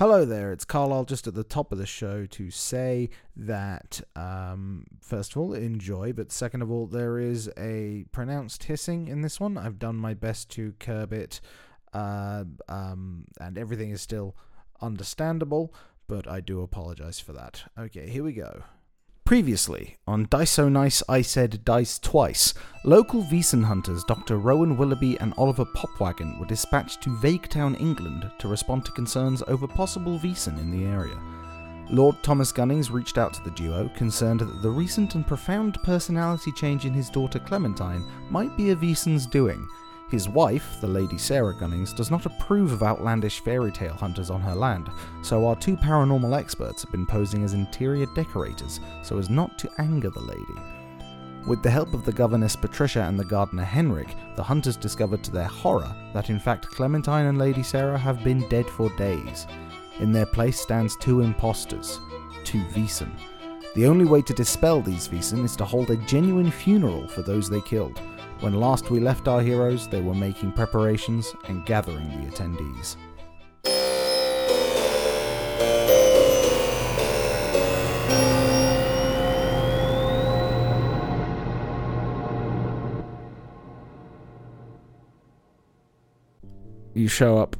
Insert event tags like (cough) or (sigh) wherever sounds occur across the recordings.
Hello there, it's Carlisle just at the top of the show to say that, um, first of all, enjoy, but second of all, there is a pronounced hissing in this one. I've done my best to curb it, uh, um, and everything is still understandable, but I do apologize for that. Okay, here we go. Previously, on Dice So Nice, I said dice twice. Local Vaesen hunters Dr. Rowan Willoughby and Oliver Popwagon were dispatched to Vaguetown, England to respond to concerns over possible Vaesen in the area. Lord Thomas Gunnings reached out to the duo, concerned that the recent and profound personality change in his daughter Clementine might be a Vaesen's doing. His wife, the Lady Sarah Gunnings, does not approve of outlandish fairy tale hunters on her land, so our two paranormal experts have been posing as interior decorators so as not to anger the lady. With the help of the governess Patricia and the gardener Henrik, the hunters discovered to their horror that in fact Clementine and Lady Sarah have been dead for days. In their place stands two impostors, two Vaesen. The only way to dispel these Vaesen is to hold a genuine funeral for those they killed. When last we left our heroes, they were making preparations and gathering the attendees. You show up.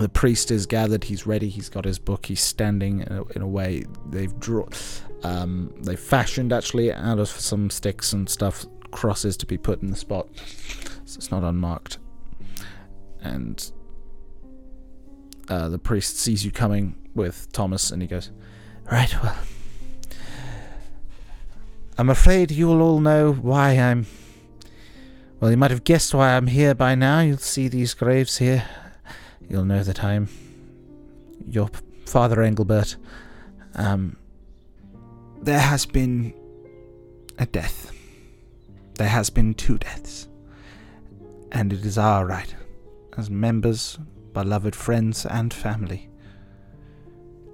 The priest is gathered. He's ready. He's got his book. He's standing in a, in a way they've drawn. Um, they fashioned actually out of some sticks and stuff crosses to be put in the spot, so it's not unmarked. And uh, the priest sees you coming with Thomas, and he goes, "Right, well, I'm afraid you will all know why I'm. Well, you might have guessed why I'm here by now. You'll see these graves here. You'll know that I'm your father, Engelbert. Um, there has been a death." There has been two deaths. And it is our right, as members, beloved friends, and family,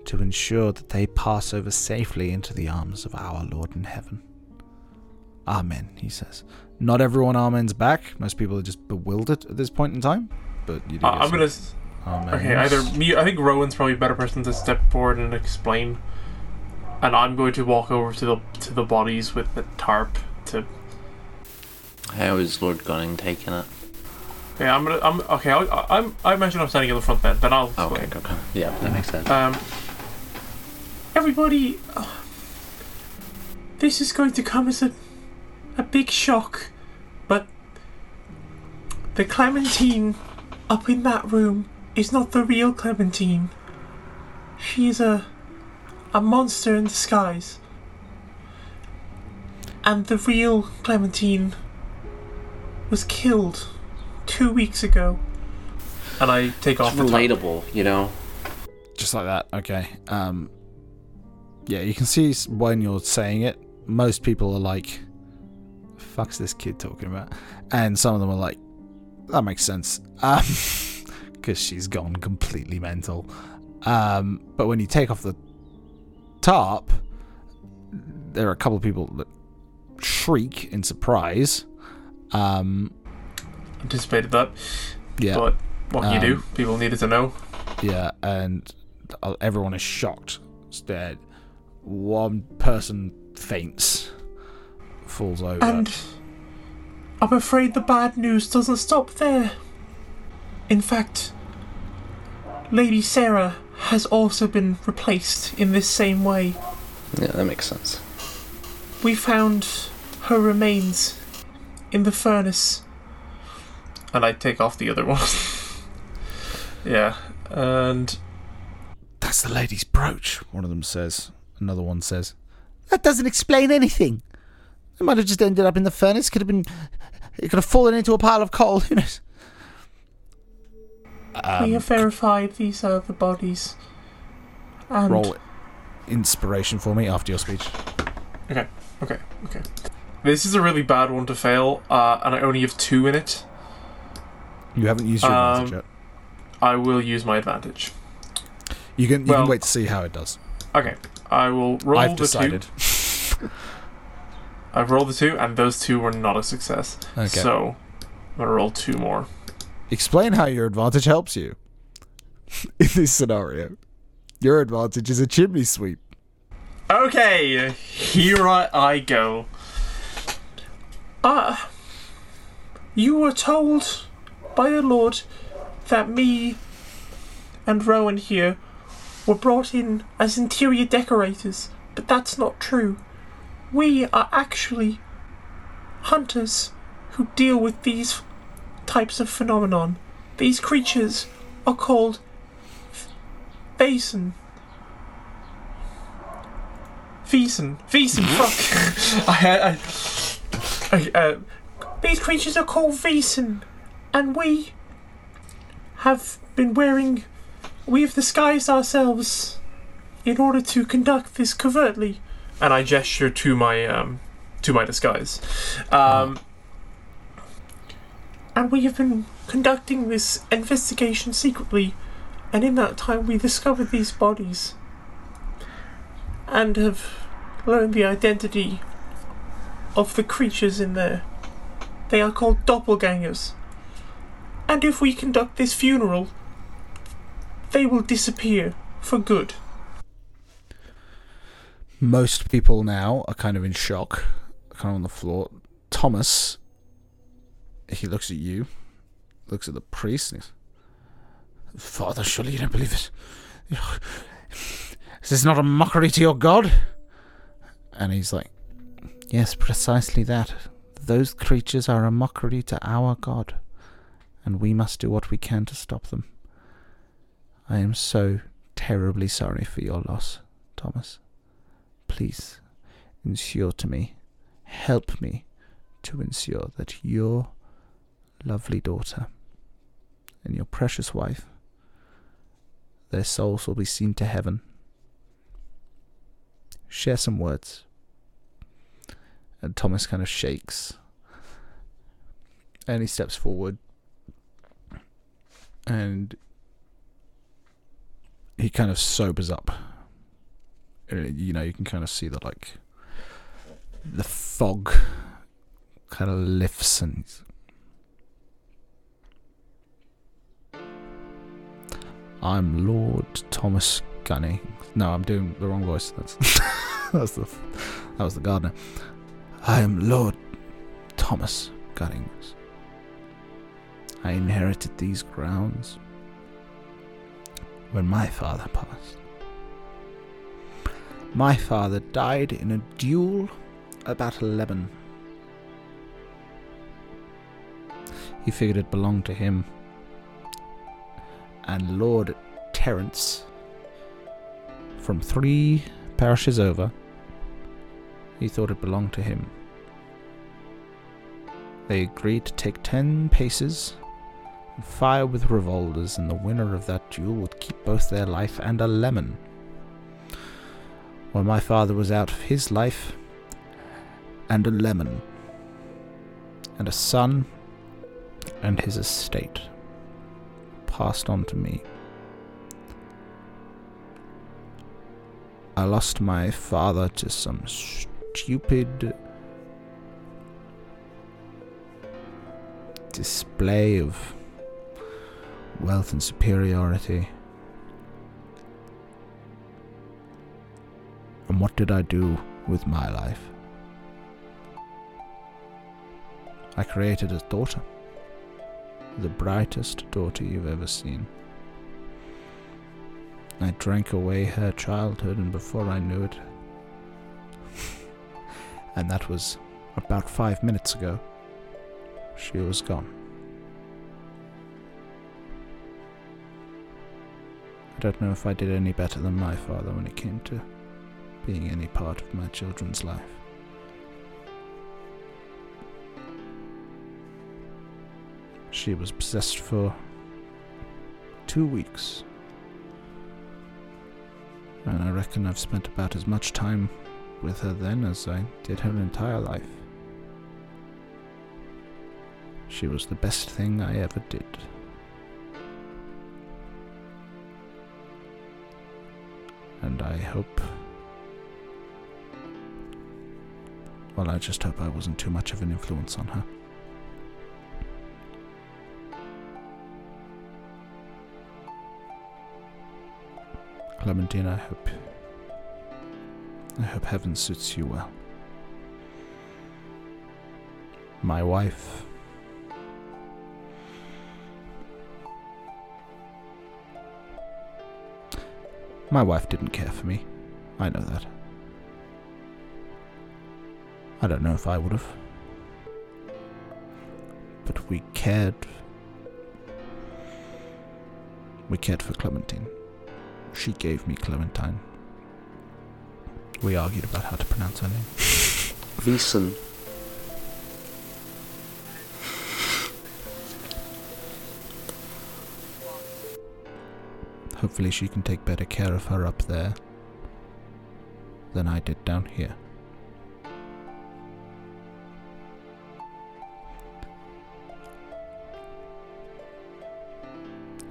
to ensure that they pass over safely into the arms of our Lord in heaven. Amen, he says. Not everyone amens back. Most people are just bewildered at this point in time. But you do Uh, I'm gonna. s- amen. Okay, either me. I think Rowan's probably a better person to step forward and explain, and I'm going to walk over to the to the bodies with the tarp to. How is Lord Gunning taking it? Yeah, I'm gonna. I'm okay. I'll, I'm. I imagine I'm standing in the front then. Then I'll. Okay, explain. okay. Yeah, that makes sense. Um. Everybody, uh, this is going to come as a a big shock, but the Clementine up in that room is not the real Clementine. She is a a monster in disguise. And the real Clementine was killed two weeks ago. And I take off it's the tarp. relatable, you know? Just like that. Okay. Um. Yeah, you can see when you're saying it, most people are like, "Fuck's this kid talking about?" And some of them are like, "That makes sense," um, (laughs) because she's gone completely mental. Um, but when you take off the tarp, there are a couple of people that shriek in surprise. Um, Anticipated that. yeah. But what can you do? Um, People needed to know. Yeah, and uh, everyone is shocked. Stared. One person faints, falls over. And I'm afraid the bad news doesn't stop there. In fact, Lady Sarah has also been replaced in this same way. Yeah, that makes sense. We found her remains in the furnace. And I take off the other one. (laughs) yeah, and That's the lady's brooch. One of them says. Another one says, "That doesn't explain anything. It might have just ended up in the furnace. Could have been. It could have fallen into a pile of coal. Who knows?" we Um, have verified these are the bodies. And roll inspiration for me after your speech. Okay, okay, okay. This is a really bad one to fail, uh, and I only have two in it. You haven't used your Um, advantage yet. I will use my advantage. You can. You well- can wait to see how it does. Okay, I will roll I've the decided. two. (laughs) I've rolled the two, and those two were not a success. Okay. So I'm gonna roll two more. Explain how your advantage helps you. (laughs) in this scenario. Your advantage is a chimney sweep. Okay, here I, I go. Ah, you were told by the Lord that me and Rowan here were brought in as interior decorators, but that's not true. We are actually hunters who deal with these types of phenomenon. These creatures are called Vason. Vason. Vason, fuck. (laughs) I, I, I, uh, these creatures are called Vason, and we have been wearing. We have disguised ourselves in order to conduct this covertly. And I gesture to my um, to my disguise. Um, and we have been conducting this investigation secretly, and in that time we discovered these bodies and have learned the identity of the creatures in there. They are called doppelgangers. And if we conduct this funeral, they will disappear for good. Most people now are kind of in shock, kind of on the floor. Thomas, he looks at you, looks at the priest, and Father, surely you don't believe it. Is this not a mockery to your God? And he's like, Yes, precisely that. Those creatures are a mockery to our God, and we must do what we can to stop them. I am so terribly sorry for your loss, Thomas. Please, ensure to me, help me to ensure that your lovely daughter and your precious wife, their souls will be seen to heaven. Share some words. And Thomas kind of shakes. And he steps forward. And he kind of sobers up. You know, you can kind of see the like the fog kind of lifts and I'm Lord Thomas Gunny. No, I'm doing the wrong voice. That's (laughs) that's the that was the gardener. I am Lord Thomas Gunnings. I inherited these grounds when my father passed. My father died in a duel about 11. He figured it belonged to him. And Lord Terence, from three parishes over, he thought it belonged to him. They agreed to take ten paces and fire with revolvers, and the winner of that duel would keep both their life and a lemon. When my father was out of his life, and a lemon, and a son, and his estate passed on to me. I lost my father to some stupid display of wealth and superiority. And what did I do with my life? I created a daughter. The brightest daughter you've ever seen. I drank away her childhood, and before I knew it, and that was about five minutes ago, she was gone. I don't know if I did any better than my father when it came to being any part of my children's life. She was possessed for two weeks. And I reckon I've spent about as much time with her then as I did her entire life. She was the best thing I ever did. And I hope. Well, I just hope I wasn't too much of an influence on her. Clementine, I hope. I hope heaven suits you well. My wife. My wife didn't care for me. I know that. I don't know if I would have. But we cared. We cared for Clementine. She gave me Clementine. We argued about how to pronounce her name. (laughs) Vison. Hopefully, she can take better care of her up there than I did down here.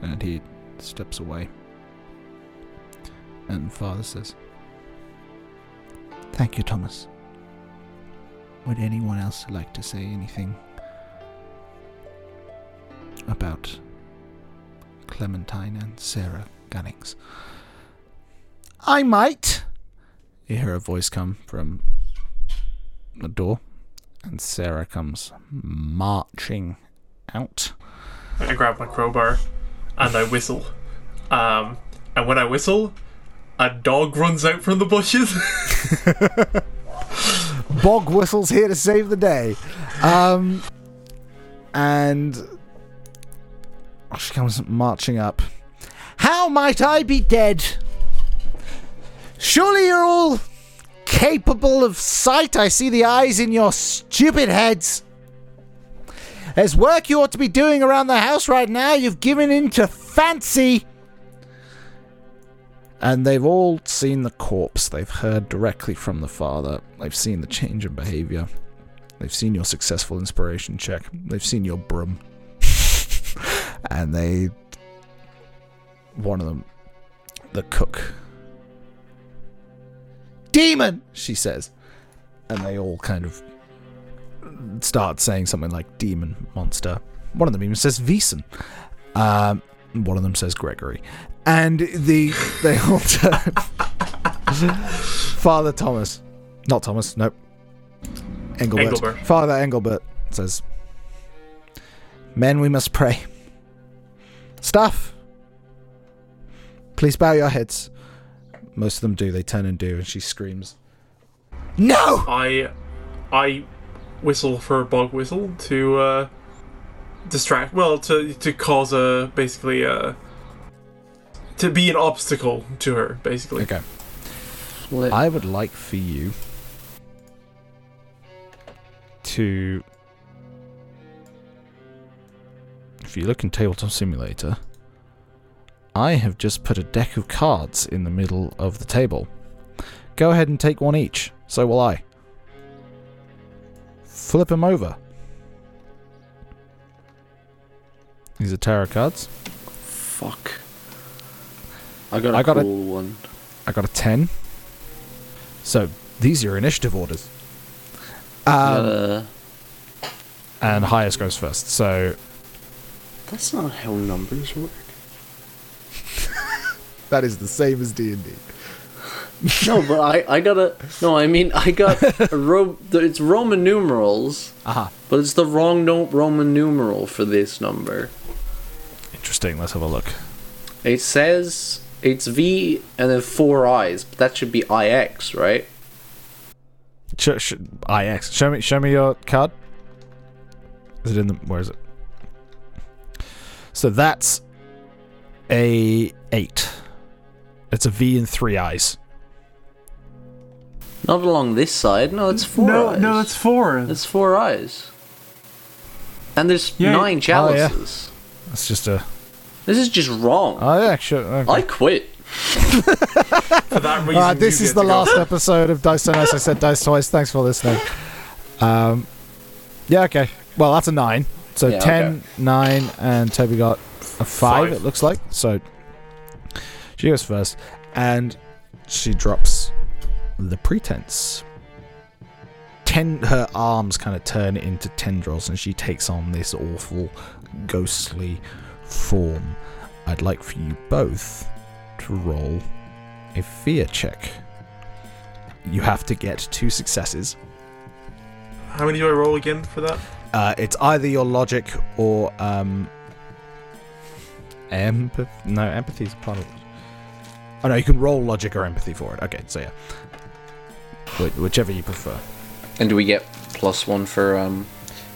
And he steps away. And father says, Thank you, Thomas. Would anyone else like to say anything about Clementine and Sarah Gunnings? I might. You hear a voice come from the door, and Sarah comes marching out. I grab my crowbar and I whistle. Um, and when I whistle, a dog runs out from the bushes. (laughs) (laughs) Bog whistles here to save the day. Um, and she comes marching up. How might I be dead? Surely you're all capable of sight. I see the eyes in your stupid heads. There's work you ought to be doing around the house right now. You've given in to fancy. And they've all seen the corpse. They've heard directly from the father. They've seen the change in behavior. They've seen your successful inspiration check. They've seen your broom. (laughs) and they. One of them, the cook. Demon! She says. And they all kind of start saying something like demon, monster. One of them even says Vison. Um, one of them says Gregory. And the they all turn. Father Thomas. Not Thomas, nope. Engelbert. Engelbert. Father Engelbert says, Men, we must pray. Staff, please bow your heads. Most of them do. They turn and do, and she screams, No! I, I whistle for a bog whistle to uh, distract. Well, to to cause a basically uh, to be an obstacle to her, basically. Okay. Lit. I would like for you to. If you look in Tabletop Simulator, I have just put a deck of cards in the middle of the table. Go ahead and take one each. So will I. Flip them over. These are tarot cards. Fuck. I got a I got a- cool one. I got a 10. So these are your initiative orders. Um, uh, and highest goes first. So that's not how numbers work. (laughs) that is the same as D and D. (laughs) no, but I, I got a no. I mean, I got a (laughs) ro- It's Roman numerals, Aha. but it's the wrong no- Roman numeral for this number. Interesting. Let's have a look. It says it's V and then four I's, but that should be IX, right? Sh- sh- IX. Show me. Show me your card. Is it in the? Where is it? So that's a eight. It's a V and three eyes. Not along this side. No, it's four no, eyes. no, it's four. It's four eyes. And there's Yeah. nine Oh, yeah. chalices. That's just a. This is just wrong. Oh yeah, sure. Okay. I quit. For that (laughs) reason, Uh, this is the to go. last episode of Dice So Nice. I said dice twice. Thanks for listening. Um, yeah, okay. Well, that's a nine. So Yeah, ten, okay. nine, and Toby got a five, Five. It looks like. So she goes first, and she drops the pretense. Ten, her arms kind of turn into tendrils, and she takes on this awful, ghostly form. I'd like for you both to roll a fear check. You have to get two successes. How many do I roll again for that? Uh, it's either your logic or um, empathy. No, empathy is part of. Oh no, you can roll logic or empathy for it. Okay, so yeah, Wh- whichever you prefer. And do we get plus one for um?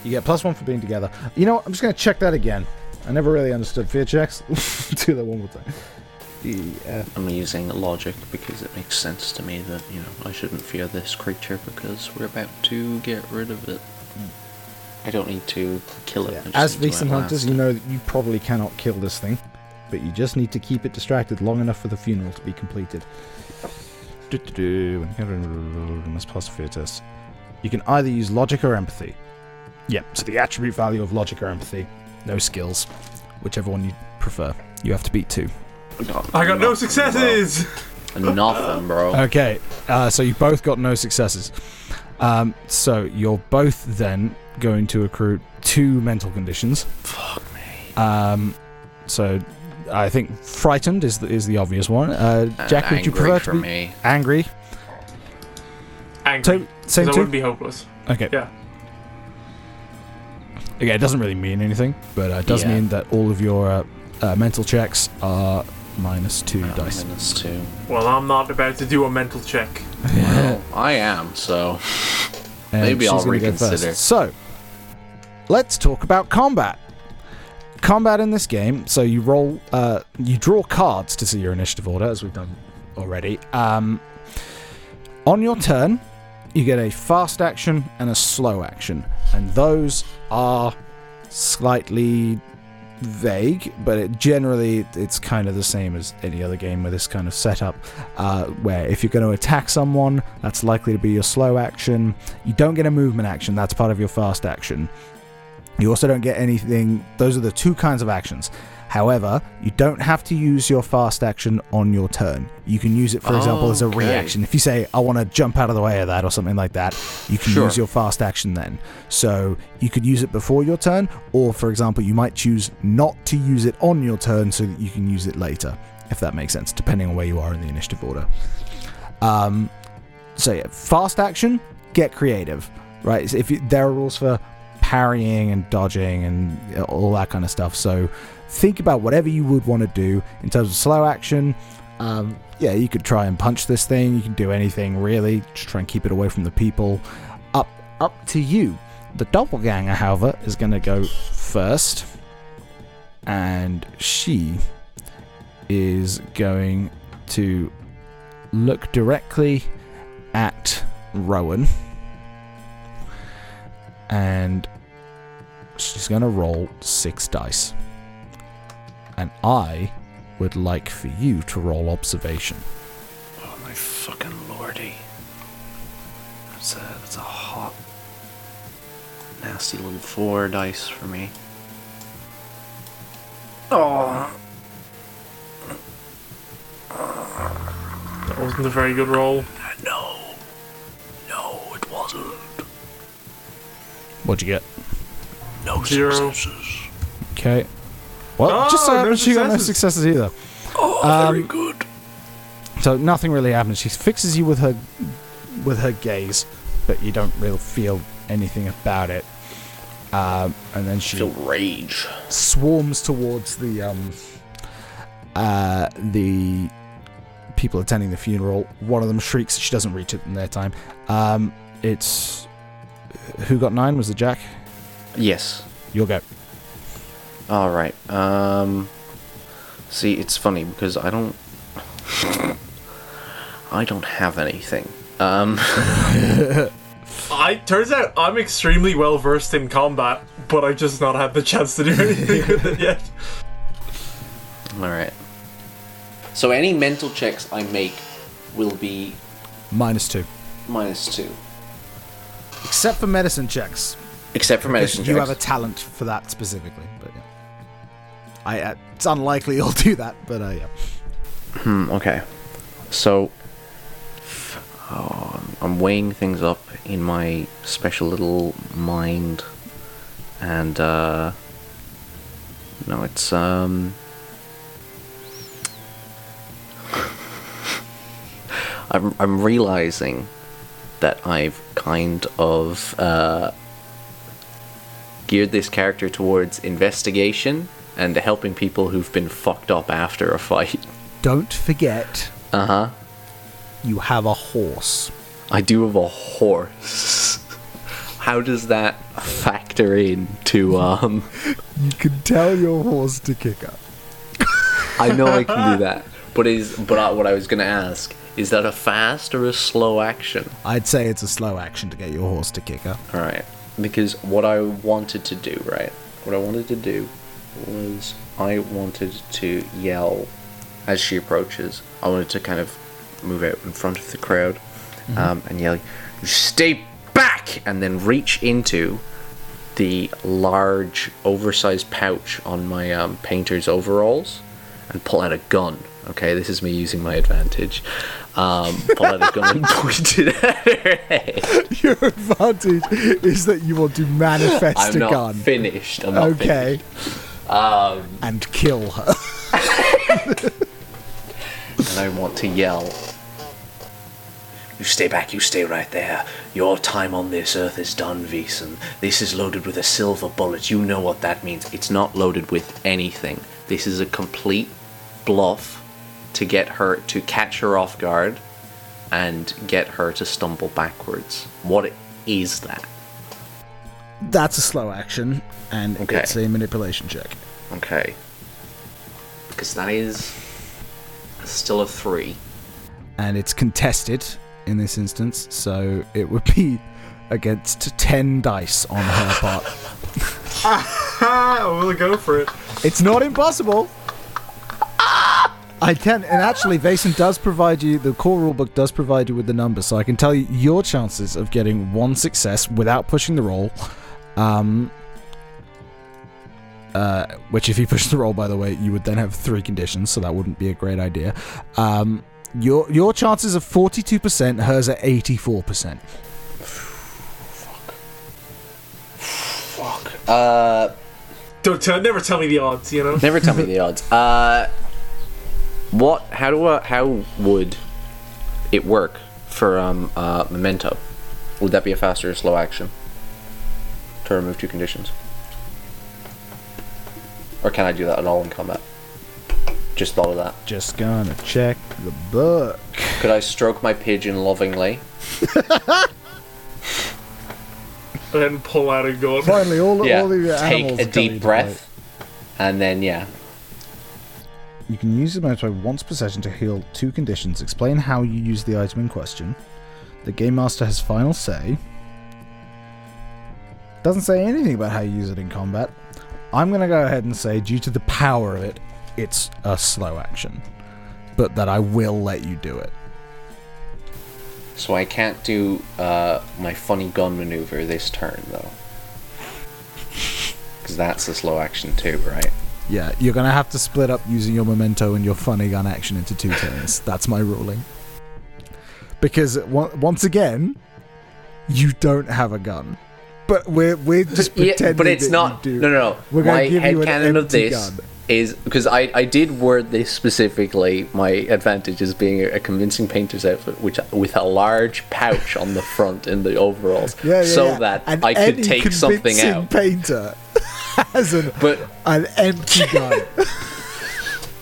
You get plus one for being together. You know, what? I'm just gonna check that again. I never really understood fear checks. (laughs) Do that one more time. I'm using logic because it makes sense to me that you know I shouldn't fear this creature because we're about to get rid of it. I don't need to kill it. Yeah. As need to recent hunters, outlast you know that you probably cannot kill this thing, but you just need to keep it distracted long enough for the funeral to be completed. Must pass the fear test. You can either use logic or empathy. Yep. So the attribute value of logic or empathy, no skills, whichever one you prefer. You have to beat two. I got no successes! Nothing, bro. Okay, uh, so you both got no successes. Um, so you're both then going to accrue two mental conditions. Fuck me. Um, so I think frightened is the, is the obvious one. Uh, Uh, Jack, would you angry prefer for to be me? angry? Angry. So, 'cause same I two. wouldn't be hopeless. Okay. Yeah. Okay, it doesn't really mean anything, but uh, it does Yeah. mean that all of your uh, uh, mental checks are minus two Oh, dice. minus two. Well, I'm not about to do a mental check. (laughs) Well, I am. So And Maybe she's I'll gonna go first. reconsider. So, let's talk about combat. Combat in this game. So you roll, uh, you draw cards to see your initiative order, as we've done already. Um, on your turn, you get a fast action and a slow action, and those are slightly vague, but it generally it's kind of the same as any other game with this kind of setup. Uh, where if you're going to attack someone, that's likely to be your slow action. You don't get a movement action, that's part of your fast action. You also don't get anything, those are the two kinds of actions. However, you don't have to use your fast action on your turn. You can use it, for example, as a Okay. reaction. If you say, I want to jump out of the way of that or something like that, you can Sure. use your fast action then. So you could use it before your turn, or for example, you might choose not to use it on your turn so that you can use it later, if that makes sense, depending on where you are in the initiative order. Um, so yeah, fast action, get creative, right? So if you, there are rules for parrying and dodging and all that kind of stuff, so think about whatever you would want to do in terms of slow action. Um, yeah, you could try and punch this thing. You can do anything really. Just try and keep it away from the people. Up, up to you. The doppelganger, however, is going to go first, and she is going to look directly at Rowan, and she's going to roll six dice. And I would like for you to roll observation. Oh my fucking lordy. That's a that's a hot nasty little four dice for me. Oh That wasn't a very good roll. no. No, it wasn't. What'd you get? No Zero. successes. Okay. Well, Oh, just so no happens she got no successes. either. Oh, very Um, good. So nothing really happens. She fixes you with her with her gaze, but you don't really feel anything about it. Um, and then she Feel rage. swarms towards the um uh the people attending the funeral. One of them shrieks. She doesn't reach it in their time. Um, it's who got nine? Was it Jack? Yes. You'll go. All right. Um. See, it's funny because I don't. I don't have anything. Um. (laughs) I turns out I'm extremely well versed in combat, but I just not had the chance to do (laughs) anything with it yet. all right. So any mental checks I make will be Minus two, minus two, except for medicine checks. except for medicine checks. you have a talent for that specifically, but yeah. I uh, it's unlikely you'll do that, but uh, yeah. Hmm, okay. So, oh, I'm weighing things up in my special little mind, and uh, no, it's um. (laughs) I'm I'm realizing that I've kind of uh, geared this character towards investigation and helping people who've been fucked up after a fight. Don't forget, Uh huh. you have a horse. I do have a horse. How does that factor in to um? You can tell your horse to kick up. I know I can do (laughs) that, but is but I, what I was gonna ask is that a fast or a slow action? I'd say it's a slow action to get your horse to kick up. All right, because what I wanted to do, right? What I wanted to do was I wanted to yell as she approaches. I wanted to kind of move out in front of the crowd um, and yell, "Stay back!" and then reach into the large, oversized pouch on my um, painter's overalls and pull out a gun. Okay, this is me using my advantage. Um, pull out a gun and (laughs) point it at her head. (laughs) Your advantage is that you want to manifest I'm a not gun. finished. I'm not okay. finished. Um, And kill her. (laughs) and I want to yell. You stay back, you stay right there. Your time on this earth is done, Vaesen. This is loaded with a silver bullet. You know what that means. It's not loaded with anything. This is a complete bluff to get her to catch her off guard and get her to stumble backwards. What is that? That's a slow action, and Okay. it's a manipulation check. Okay. Because that is still a three. And it's contested in this instance, so it would be against 10 dice on her (laughs) part. Ah, we'll go for it. It's not impossible. I can, and actually, Vaesen does provide you. The core rulebook does provide you with the numbers, so I can tell you your chances of getting one success without pushing the roll. Um, uh, which, if you push the roll, by the way, you would then have three conditions, so that wouldn't be a great idea. Um, your your chances are forty two percent. Hers are eighty four percent. Fuck. Fuck. Uh. Don't tell, never tell me the odds, you know? Never tell me the odds. Uh, what? How do I, how would it work for um uh memento? Would that be a faster or slow action to remove two conditions, or can I do that at all in combat? Just thought of that. Just gonna check the book. Could I stroke my pigeon lovingly? (laughs) And then pull out a gun. Finally, all, yeah. all the animals. Take a deep into breath, and then yeah. You can use the memento once per session to heal two conditions. Explain how you use the item in question. The game master has final say. Doesn't say anything about how you use it in combat. I'm gonna go ahead and say, due to the power of it, it's a slow action, but that I will let you do it. So I can't do uh, my funny gun maneuver this turn though, (laughs) because that's a slow action too, right? Yeah, you're gonna have to split up using your memento and your funny gun action into two turns. That's my ruling. Because once again, you don't have a gun, but we're we're just pretending. Yeah, but it's not. No, no, no. We're my give you an headcanon of this gun. is because I, I did word this specifically. My advantage is being a, a convincing painter's outfit, which with a large pouch on the front in the overalls, (laughs) Yeah, yeah, so that And I could take something out. Painter (laughs) has an, But an empty gun. (laughs)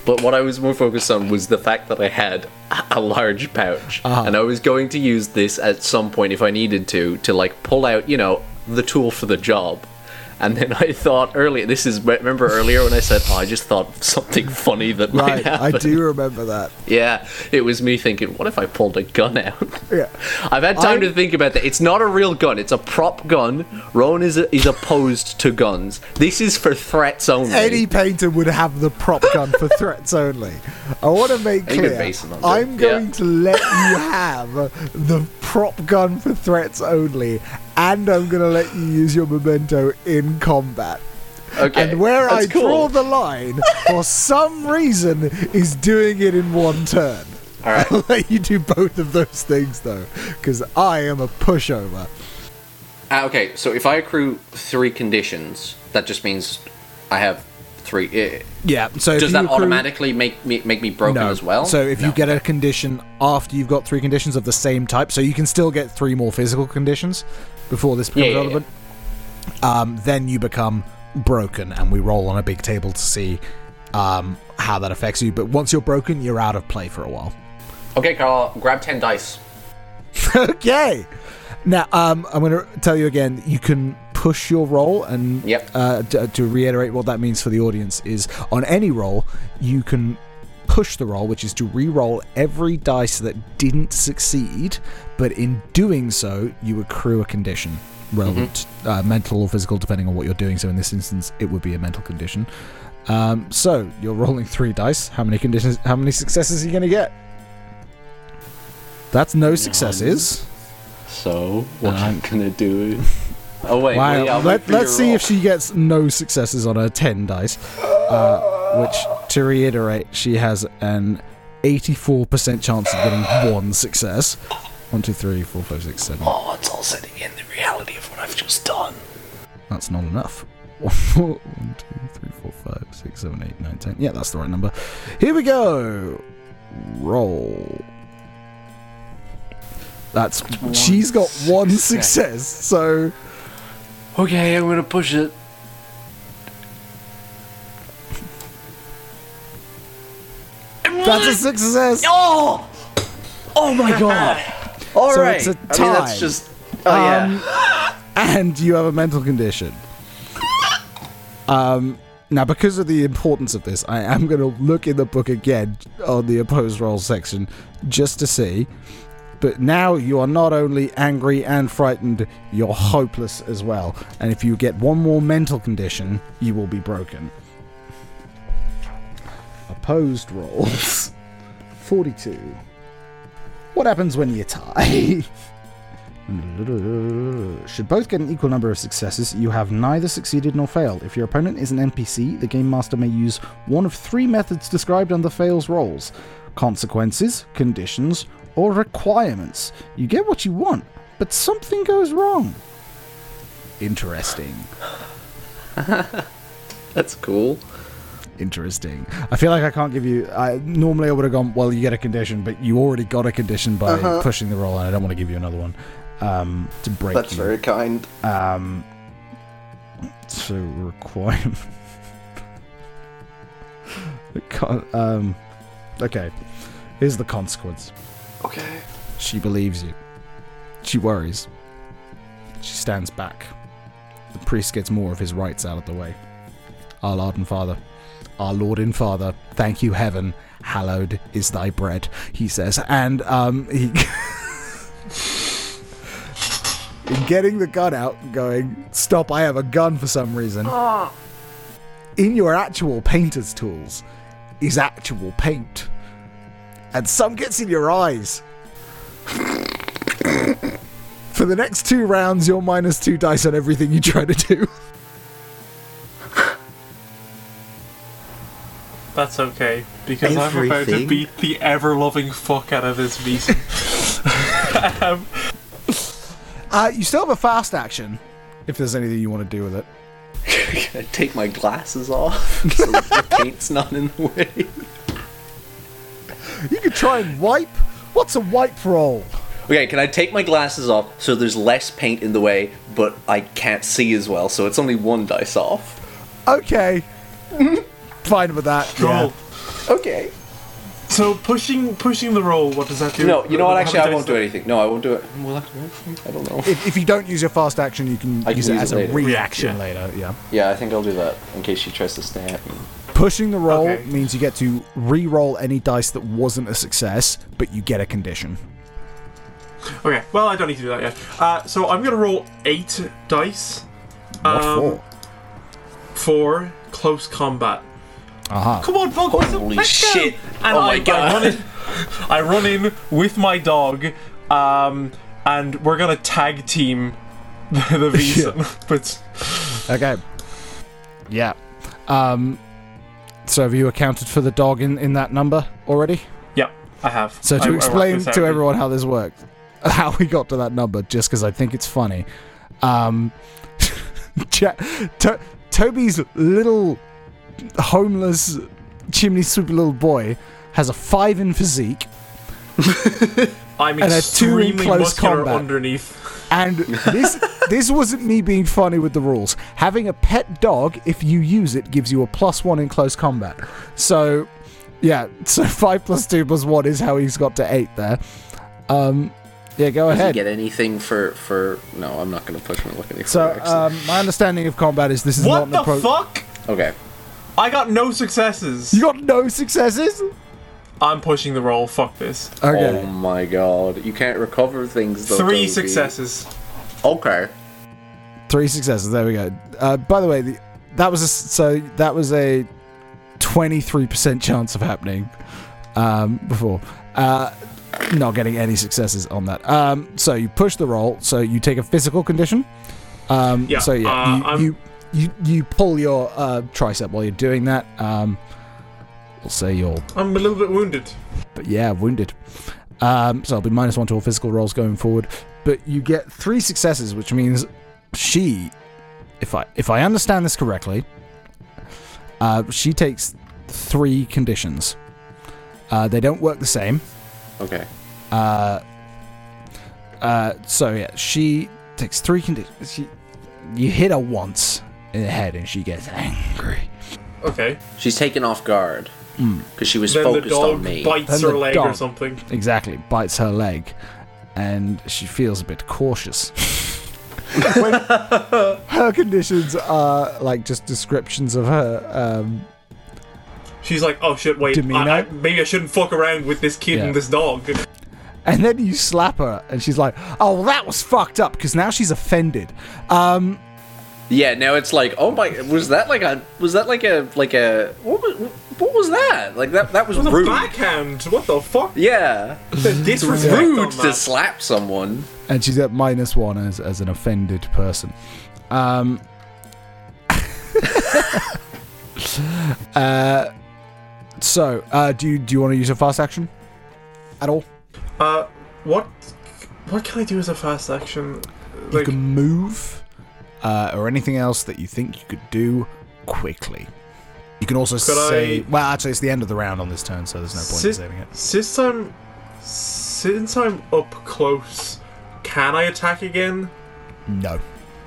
But what I was more focused on was the fact that I had a large pouch, Uh-huh. and I was going to use this at some point if I needed to, to like pull out, you know, the tool for the job. And then I thought earlier, this is remember earlier when I said, "Oh, I just thought something funny that might right, I do remember that. Yeah, it was me thinking, what if I pulled a gun out? Yeah. I've had time I'm- to think about that. It's not a real gun; it's a prop gun. Rowan is is opposed to guns. This is for threats only. Any painter would have the prop gun for threats only. I want to make clear. base it on I'm that, yeah. going to let you have the prop gun for threats only, and I'm going to let you use your memento in combat. okay, And where I cool. draw the line, for some reason, is doing it in one turn. All right. I'll let you do both of those things though, because I am a pushover. Ah, okay, so if I accrue three conditions, that just means I have three. eh, Yeah. So does that accrue- automatically make me make me broken no. as well? So if you get a condition after you've got three conditions of the same type, so you can still get three more physical conditions before this becomes Yeah, relevant. Um, then you become broken, and we roll on a big table to see um, how that affects you. But once you're broken, you're out of play for a while. okay, Carl, grab ten dice. (laughs) okay. Now, um, I'm going to tell you again. You can push your roll, and Yep. uh, to, to reiterate what that means for the audience is on any roll, you can push the roll, which is to re-roll every dice that didn't succeed, but in doing so, you accrue a condition relevant, uh, mental or physical, depending on what you're doing. So in this instance, it would be a mental condition. Um, so you're rolling three dice. How many conditions? How many successes are you going to get? That's no successes. So what Um, I'm gonna do? Oh wait, (laughs) Wow. wait, let, let's see if she gets no successes on her 10 dice. Uh, which, to reiterate, she has an 84% chance of getting one success. One, two, three, four, five, six, seven. Oh, it's all setting in the reality of what I've just done. That's not enough. (laughs) One, two, three, four, five, six, seven, eight, nine, ten. Yeah, that's the right number. Here we go. Roll. That's. she's got one success, so. Okay, I'm gonna push it. That's a success! Oh! Oh my (laughs) god! All So right. it's a I mean, that's just. Oh yeah. Um, and you have a mental condition. Um, now, because of the importance of this, I am going to look in the book again on the opposed roll section just to see. But now you are not only angry and frightened, you're hopeless as well. And if you get one more mental condition, you will be broken. Opposed rolls 42. What happens when you tie? Should both get an equal number of successes, you have neither succeeded nor failed. If your opponent is an NPC, the game master may use one of three methods described under fails rolls consequences, conditions, or requirements. You get what you want, but something goes wrong. Interesting. (laughs) That's cool. Interesting. I feel like I can't give you. I normally I would have gone. Well, you get a condition, but you already got a condition by Uh-huh. pushing the roll, and I don't want to give you another one um, to break. That's you. very kind. Um, so requirement. (laughs) Con- um, okay. Here's the consequence. Okay. She believes you. She worries. She stands back. The priest gets more of his rights out of the way. Our Lord and Father, our Lord and Father, thank you, heaven. Hallowed is thy bread, he says. And um, he. in (laughs) getting the gun out and going, Stop, I have a gun for some reason. In your actual painter's tools is actual paint. And some gets in your eyes. (laughs) For the next two rounds, you're minus two dice on everything you try to do. (laughs) That's okay, because I'm about to beat the ever loving fuck out of this beast. (laughs) um, Uh, you still have a fast action, if there's anything you want to do with it. (laughs) Can I take my glasses off (laughs) so the paint's not in the way? You could try and wipe. What's a wipe roll? Okay, can I take my glasses off so there's less paint in the way, but I can't see as well, so it's only one dice off? Okay. Fine with that. roll. Okay. So pushing pushing the roll, what does that do? No, you know what? How Actually, many I won't dice do anything. No, I won't do it. Will that? I don't know. If, if you don't use your fast action, you can I can use it use as it a later. reaction Yeah. later. Yeah. Yeah, I think I'll do that in case she tries to stab me. Pushing the roll Okay. means you get to re-roll any dice that wasn't a success, but you get a condition. Okay, well I don't need to do that yet. Uh, so I'm gonna roll eight dice What Um, for? for close combat. Aha. Come on, Bug, let's- Holy let's go. shit. And Oh I, my I God. run in, I run in with my dog, um, and we're gonna tag team (laughs) the, (laughs) the Vison. (laughs) but Okay. Yeah. Um. So have you accounted for the dog in, in that number already? yeah, I have. So I- I to explain this out. to everyone how this worked, how we got to that number, just because I think it's funny. Um, Ja- to- Toby's little homeless chimney sweep little boy has a five in physique (laughs) I'm And a two in extremely close combat. underneath. And this (laughs) this wasn't me being funny with the rules. Having a pet dog, if you use it, gives you a plus one in close combat. So, yeah. (laughs) So five plus two plus one is how he's got to eight there. Um, yeah, go Does he ahead. get anything for for? No, I'm not gonna push my luck any So, um, my understanding of combat is this is What not the an appro- fuck? okay. I got no successes. You got no successes. I'm pushing the roll. Fuck this. Okay. Oh my god, you can't recover things. Though, Three Toby. successes. Okay. Three successes. There we go. Uh, by the way, the, that was a, s- so that was a twenty-three percent chance of happening um, before. Uh, not getting any successes on that. Um, so you push the roll. So you take a physical condition. Um, Yeah, So yeah, uh, you, I'm- you you you pull your uh, tricep while you're doing that. Um, we'll say you're I'm a little bit wounded. but yeah, wounded. Um, so I'll be minus one to all physical rolls going forward. But you get three successes, which means she, if I if I understand this correctly, uh, she takes three conditions. Uh, they don't work the same. Okay. Uh, uh, so yeah, she takes three conditions. She, you hit her once in the head, and she gets angry. Okay. She's taken off guard because she was Then the focused dog on me. bites Then her the leg or something. exactly bites her leg and she feels a bit cautious (laughs) her conditions are like just descriptions of her um She's like, oh shit, wait, I, I, maybe I shouldn't fuck around with this kid Yeah. and this dog. (laughs) and then you slap her and she's like oh that was fucked up because now she's offended um Yeah. Now it's like, oh my, was that like a, was that like a, like a, what was, what was that? Like that, that was With a rude. backhand, what the fuck? Yeah. The disrespect on Rude to slap someone. and she's at minus one as, as an offended person um (laughs) uh so uh do you do you want to use a fast action at all Uh, what, what can I do as a fast action? you Like, can move uh, or anything else that you think you could do quickly. You can also Could say, I- well, actually, it's the end of the round on this turn, so there's no point in saving it. since I'm, since I'm up close, can I attack again? No.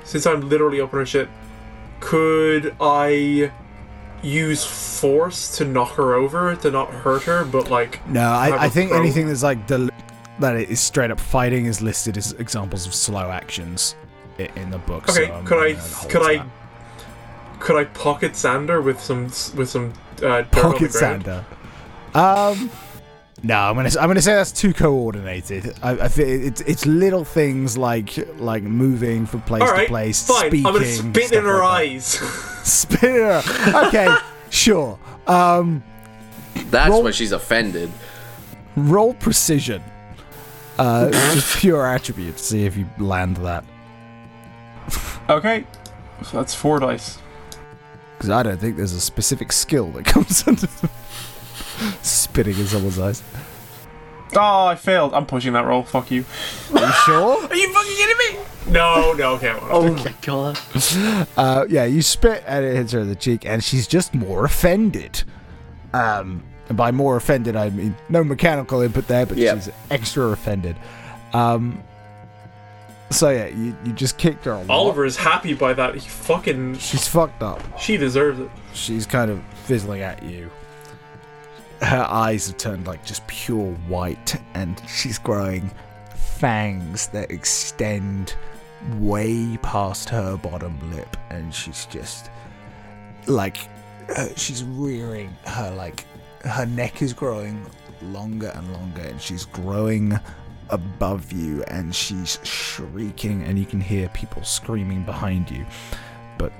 Since I'm literally up on her shit, could I use force to knock her over to not hurt her, but like No, I, I, think pro- anything that's like the that is straight up fighting is listed as examples of slow actions in the book. Okay, so I'm could I could to I could I pocket Sander with some with some uh, dirt pocket sander? Um, no, I'm gonna I'm gonna say that's too coordinated. I, I think it's it's little things like like moving from place All to place, fine. speaking. I'm gonna spit in her like eyes. (laughs) (laughs) Spit in her. Okay, (laughs) sure. Um, That's Roll- why she's offended. roll precision. Uh, just pure attribute. See if you land that. (laughs) okay, so that's four dice. Because I don't think there's a specific skill that (laughs) comes under spitting in someone's eyes. Oh, I failed. I'm pushing that roll. Fuck you. Are you sure? (laughs) Are you fucking kidding me? No, no, okay. I won't. my god. Uh, yeah, you spit and it hits her in the cheek, and she's just more offended. Um, and by more offended, I mean no mechanical input there, but Yeah. she's extra offended. Um, so yeah, you, you just kicked her. A lot. Oliver is happy by that. He fucking. she's fucked up. She deserves it. She's kind of fizzling at you. Her eyes have turned like just pure white, and she's growing fangs that extend way past her bottom lip, and she's just like uh, she's rearing her like her neck is growing longer and longer, and she's growing above you, and she's shrieking, and you can hear people screaming behind you, but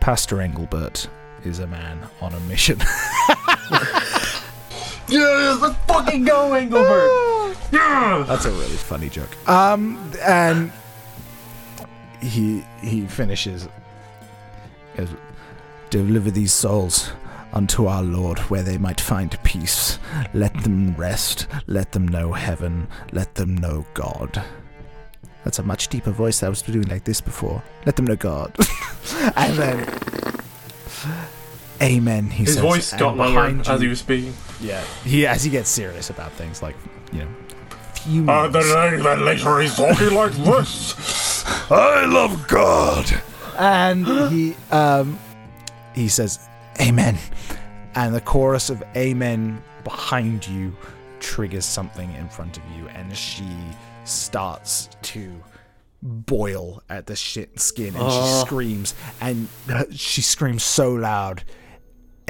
Pastor Engelbert is a man on a mission. (laughs) Yes, let's fucking go, Engelbert. (laughs) Yeah. That's a really funny joke. Um, and he he finishes. Goes, Deliver these souls unto our Lord, where they might find peace. Let them rest. Let them know heaven. Let them know God. That's a much deeper voice. I was doing like this before. Let them know God. (laughs) and then Amen. He His says, voice got lower as he was speaking. Yeah, he as he gets serious about things like you know, fuming. Uh, that later he's talking like this. I love God. And he um he says Amen. And the chorus of Amen behind you triggers something in front of you and she starts to boil at the shit skin and she oh. screams and she screams so loud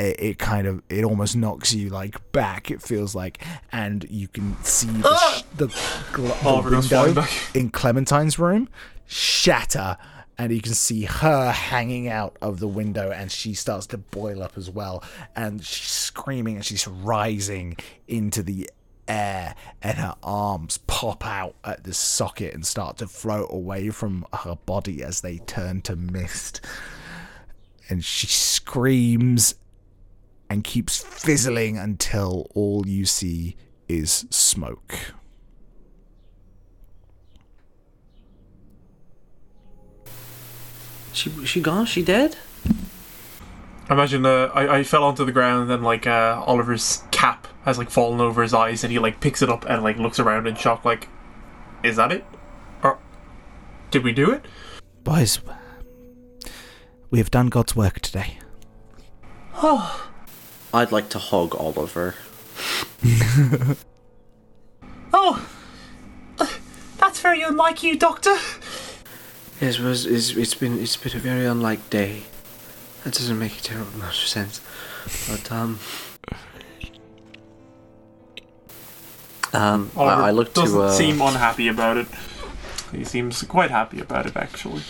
it, it kind of it almost knocks you like back it feels like. And you can see the, ah! sh- the, gl- oh, the goes flying window in Clementine's room shatter and you can see her hanging out of the window and she starts to boil up as well and she's screaming and she's rising into the air and her arms pop out at the socket and start to float away from her body as they turn to mist. And she screams and keeps fizzling until all you see is smoke She she gone? She dead? Imagine uh, I, I fell onto the ground and then like uh, Oliver's cap has like fallen over his eyes and he like picks it up and like looks around in shock like, is that it? Or did we do it? boys we have done god's work today Oh I'd like to hug Oliver. (laughs) Oh, that's very unlike you, Doctor. Yes, it was, it's, it's been it's been a very unlike day. That doesn't make a terrible amount of sense. But um Um Oliver I, I look doesn't to uh, seem unhappy about it. He seems quite happy about it, actually.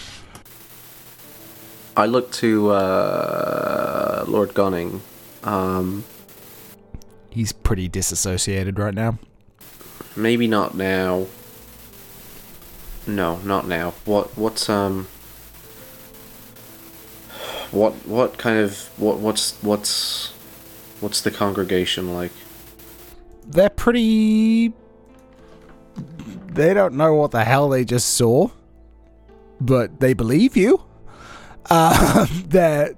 I look to uh Lord Gunning. Um he's pretty disassociated right now maybe not now. No, not now. What what's um what what kind of what what's what's what's the congregation like? they're pretty they don't know what the hell they just saw but they believe you (laughs) uh, they're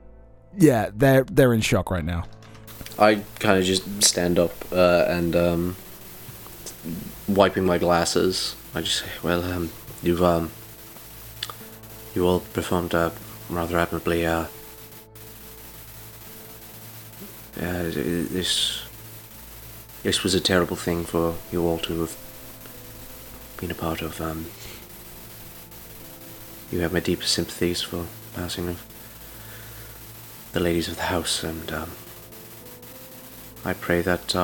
yeah they're they're in shock right now I kind of just stand up uh, and um, wiping my glasses. I just say, "Well, um, you've um, you all performed uh, rather admirably. Uh, uh, this this was a terrible thing for you all to have been a part of. Um, you have my deepest sympathies for passing of the ladies of the house, and um, I pray that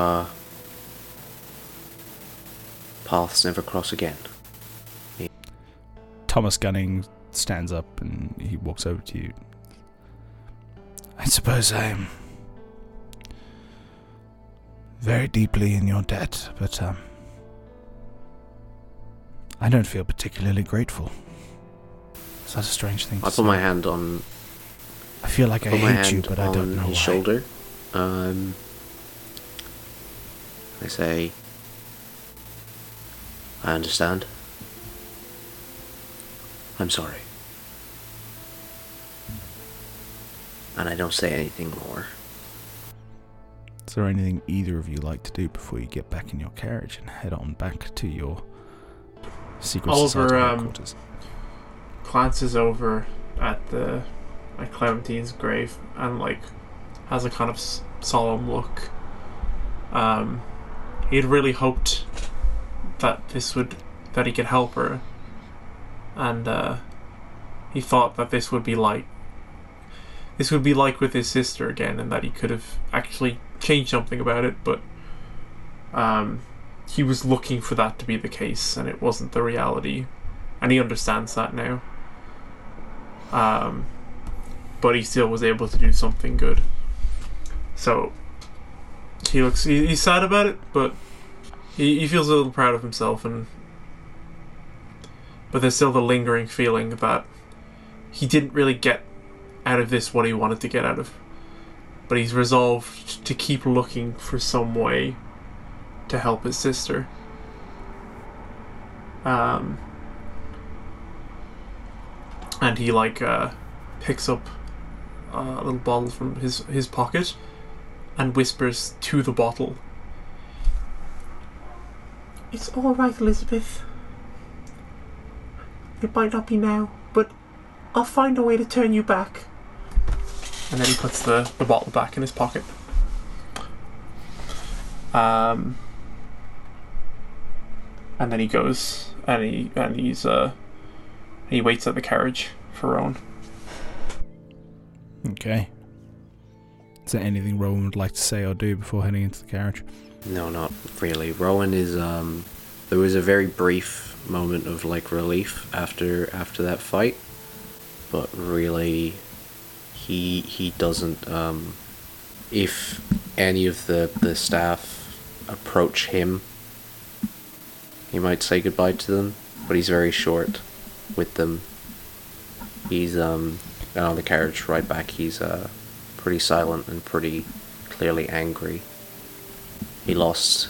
paths never cross again. Thomas gunning stands up and he walks over to you i suppose i'm very deeply in your debt but um i don't feel particularly grateful is that a strange thing to I say? put my hand on I feel like I put my hate you, hand but I don't know his why. shoulder. Um, I say, I understand. I'm sorry. And I don't say anything more. Is there anything either of you like to do before you get back in your carriage and head on back to your secret Oliver, society um, headquarters? Glances over at the at Clementine's grave and like has a kind of s- solemn look. Um, he'd really hoped that this would that he could help her, and uh, he thought that this would be like this would be like with his sister again, and that he could have actually changed something about it, but um, he was looking for that to be the case, and it wasn't the reality, and he understands that now. Um, but he still was able to do something good. So he looks he, he's sad about it, but he, he feels a little proud of himself, and but there's still the lingering feeling that he didn't really get out of this what he wanted to get out of. But he's resolved to keep looking for some way to help his sister. Um, and he like uh, picks up a little bottle from his his pocket, and whispers to the bottle. It's all right, Elizabeth. It might not be now, but I'll find a way to turn you back. And then he puts the, the bottle back in his pocket. Um, and then he goes and he and he's uh he waits at the carriage for Rowan. Okay. Is there anything Rowan would like to say or do before heading into the carriage? No, not really. Rowan is um there was a very brief moment of like relief after after that fight, but really he he doesn't um if any of the the staff approach him he might say goodbye to them, but he's very short with them. He's um on the carriage right back he's uh pretty silent and pretty clearly angry. He lost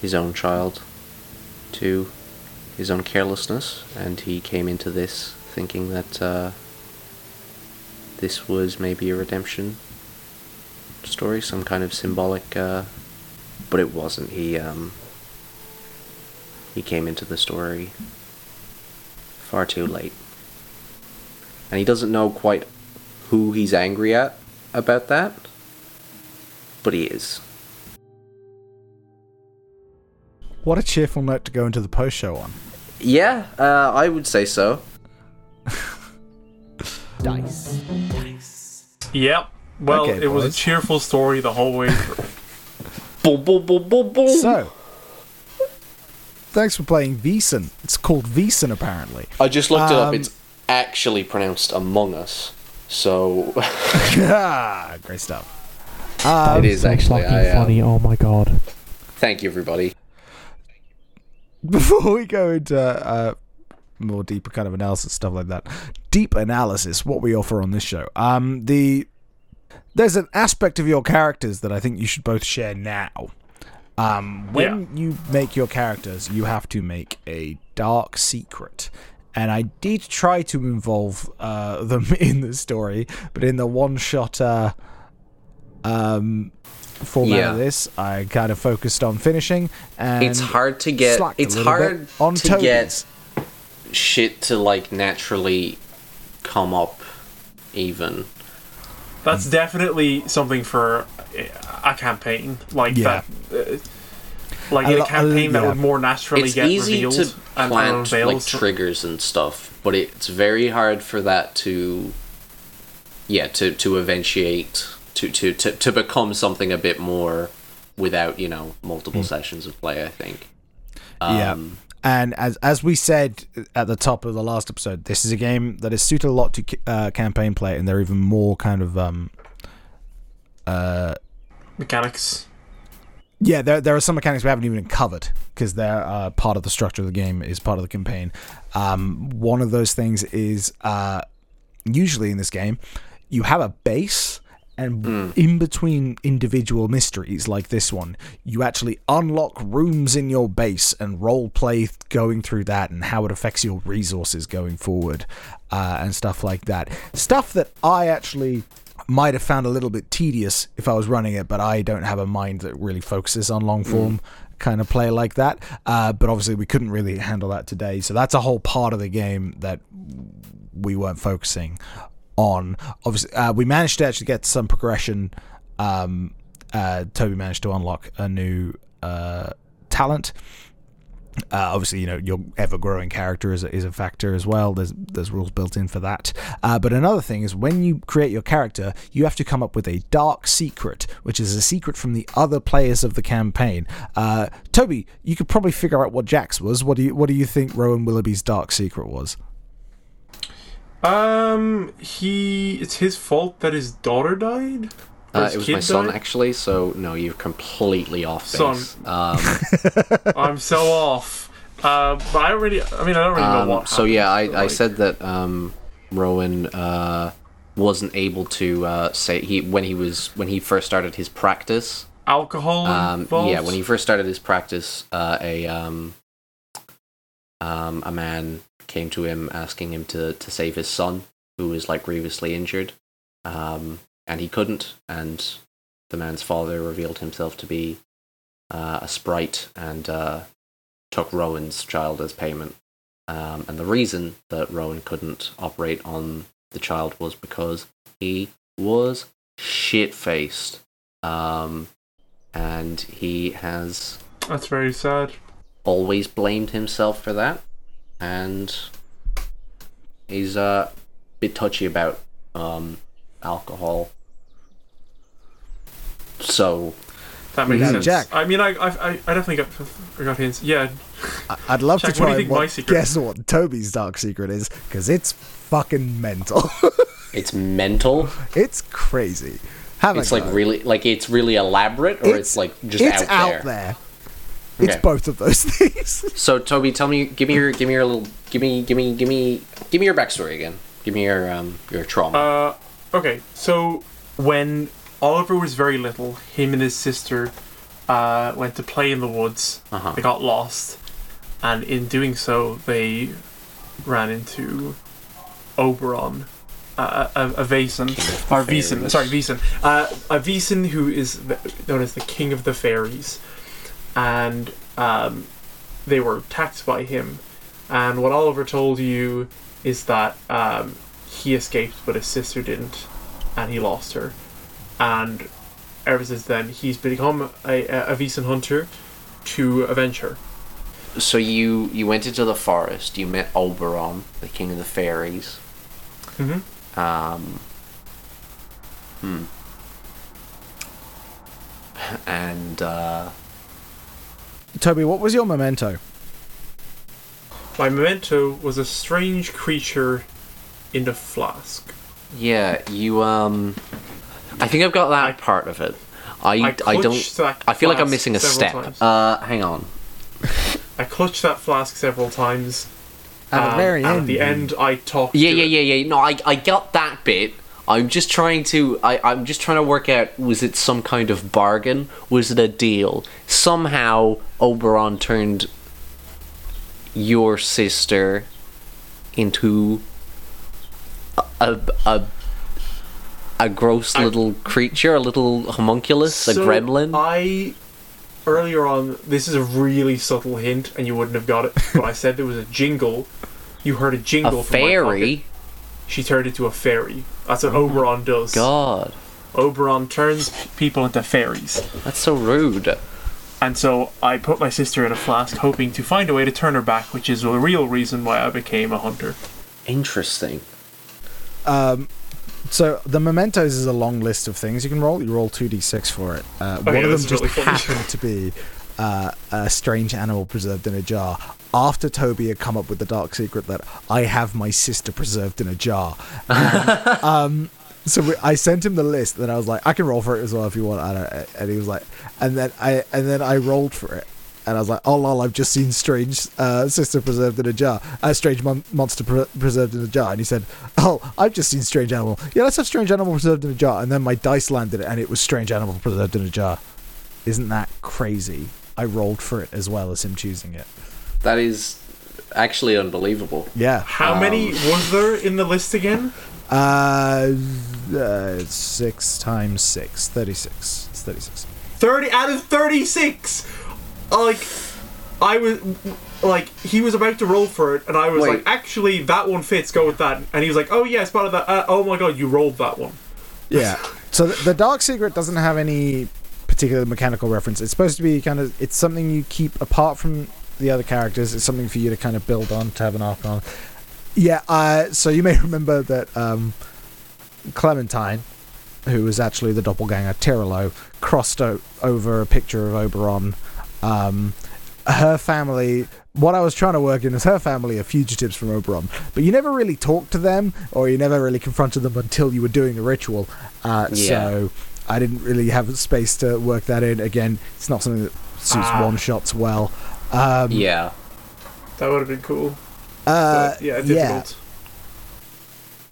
his own child to his own carelessness, and he came into this thinking that uh, this was maybe a redemption story, some kind of symbolic, uh, but it wasn't. He um, he came into the story far too late, and he doesn't know quite who he's angry at about that, but he is. What a cheerful note to go into the post show on. Yeah, uh, I would say so. Dice. (laughs) Dice. Yep. Well, Okay, it was a cheerful story the whole way (laughs) through. Boom, boom, boom, boom, boom. So, thanks for playing Veesen. It's called Veesen, apparently. I just looked it up. Um, It's actually pronounced Among Us. So (laughs) Ah, Great stuff. Um, it is actually. I, uh, Oh my god. Thank you, everybody. (laughs) before we go into uh, more deeper kind of analysis stuff like that deep analysis what we offer on this show um the there's an aspect of your characters that i think you should both share now. Um when you make your characters you have to make a dark secret. And I did try to involve uh, (laughs) them in the story, but in the one shot uh, um, format Yeah. of this, I kind of focused on finishing. And It's hard to get. It's hard on to Toby's. get shit to like naturally come up even. That's definitely something for a campaign like Yeah. that. Uh, like A in a lo- a- campaign that yeah. would more naturally It's get easy revealed to and plant unveiled. like triggers and stuff, but it's very hard for that to, yeah, to to eventuate to to to, to become something a bit more without you know multiple sessions of play. I think. Hmm. yeah. Um, And as as we said at the top of the last episode, this is a game that is suited a lot to uh, campaign play, and they're even more kind of um, uh, mechanics. yeah. There there are some mechanics we haven't even covered because they're uh, part of the structure of the game, is part of the campaign. Um, one of those things is uh, usually in this game, you have a base. And in between individual mysteries like this one, you actually unlock rooms in your base and role play going through that and how it affects your resources going forward uh, and stuff like that. Stuff that I actually might have found a little bit tedious if I was running it, but I don't have a mind that really focuses on long form kind of play like that. Uh, but obviously, we couldn't really handle that today. So that's a whole part of the game that we weren't focusing on. Obviously, uh, we managed to actually get some progression. Um, uh, Toby managed to unlock a new uh, talent. Uh, obviously, you know your ever-growing character is a, is a factor as well. There's there's rules built in for that. Uh, but another thing is when you create your character, you have to come up with a dark secret, which is a secret from the other players of the campaign. Uh, Toby, you could probably figure out what Jack's was. What do you what do you think Rowan Willoughby's dark secret was? Um, he. It's his fault that his daughter died. Uh, it was my son died? actually, so no, you're completely off Son. base. Um, (laughs) I'm so off. Uh, but I don't really. I mean, I don't really know Um, what. so yeah, I, happened, I like- said that um, Rowan uh, wasn't able to uh, say he when he was when he first started his practice. alcohol Um, yeah, when he first started his practice, uh, a um, um, a man came to him asking him to, to save his son, who was like grievously injured. um, and he couldn't. And the man's father revealed himself to be uh, a sprite and uh, took Rowan's child as payment. Um, and the reason that Rowan couldn't operate on the child was because he was shit faced. Um, and he has That's very sad. always blamed himself for that. And he's uh, a bit touchy about um, alcohol. So, That makes sense. Jack. I mean, I, I, I I definitely got, I got hints. Yeah, I- I'd love Jack, to what do try you and think my secret guess what Toby's dark secret is, because it's fucking mental. (laughs) it's mental. it's crazy. Have a It's like really, like it's really elaborate, or it's, like just it's out, there. there. It's Okay. both of those (laughs) things. So, Toby, tell me, give me your, give me your little, give me, give me, give me, give me your backstory again. Give me your, um, your trauma. Uh, okay, so when Oliver was very little, him and his sister uh, went to play in the woods. Uh-huh. They got lost, and in doing so, they ran into Oberon, uh, a, a Vaesen, or Veesen, fairies. sorry, Veesen, uh, a Veesen who is known as the King of the Fairies, and um, they were attacked by him. And what Oliver told you is that um, he escaped, but his sister didn't, and he lost her. And ever since then, he's become a, a, a Veesen hunter to avenge her. so you, you went into the forest. You met Oberon, the king of the fairies. Mm-hmm. Um, hmm. (laughs) And uh, Toby, what was your memento? My memento was a strange creature in a flask. yeah, you um, I think I've got that I- part of it. I, I, I, don't. I feel like I'm missing a step. times. Uh, hang on. I clutched that flask several times. At the um, very end. At the end, I talked. Yeah, to yeah, it. yeah, yeah. No, I, I got that bit. I'm just trying to. I, I'm just trying to work out. Was it some kind of bargain? Was it a deal? Somehow Oberon turned your sister into a a, a, a gross I- little creature, a little homunculus, a gremlin. I earlier on. This is a really subtle hint, and you wouldn't have got it. But I said there was a jingle. You heard a jingle a fairy. She turned into a fairy. That's what Oberon does. God, Oberon turns people into fairies. that's so rude. And so I put my sister in a flask, hoping to find a way to turn her back, which is the real reason why I became a hunter. Interesting. Um, so the mementos is a long list of things you can roll. You roll two d six for it. Uh, one of them just really happened to be uh, a strange animal preserved in a jar. After Toby had come up with the dark secret that I have my sister preserved in a jar, And, (laughs) um, so we, I sent him the list. Then I was like, I can roll for it as well if you want. I don't, and he was like, and then I and then I rolled for it. And I was like, oh lol, I've just seen Strange uh, Sister Preserved in a Jar. Uh, strange mon- Monster pre- Preserved in a Jar. And he said, oh, I've just seen Strange Animal. Yeah, let's have Strange Animal Preserved in a Jar. And then my dice landed and it was Strange Animal Preserved in a Jar. Isn't that crazy? I rolled for it as well as him choosing it. That is actually unbelievable. Yeah. How many was there in the list again? Uh, uh, six times six. 36. It's 36. 30 out of 36! Like, I was. Like, he was about to roll for it, and I was Wait. like, actually, that one fits, go with that. And he was like, oh, yeah, it's part of that. Uh, oh my god, you rolled that one. Yeah. So th- the Dark Secret doesn't have any particular mechanical reference. It's supposed to be kind of it's something you keep apart from the other characters. It's something for you to kind of build on to have an arc on. Yeah. Uh, so you may (laughs) remember that um, Clementine, who was actually the doppelganger Tirolo, crossed o- over a picture of Oberon. Um, her family. What I was trying to work in is her family are fugitives from Oberon, but you never really talked to them, or you never really confronted them until you were doing the ritual. Uh, Yeah. So I didn't really have space to work that in. Again, it's not something that suits Ah. one shots well. Um, Yeah. That would have been cool. uh, But, yeah, yeah,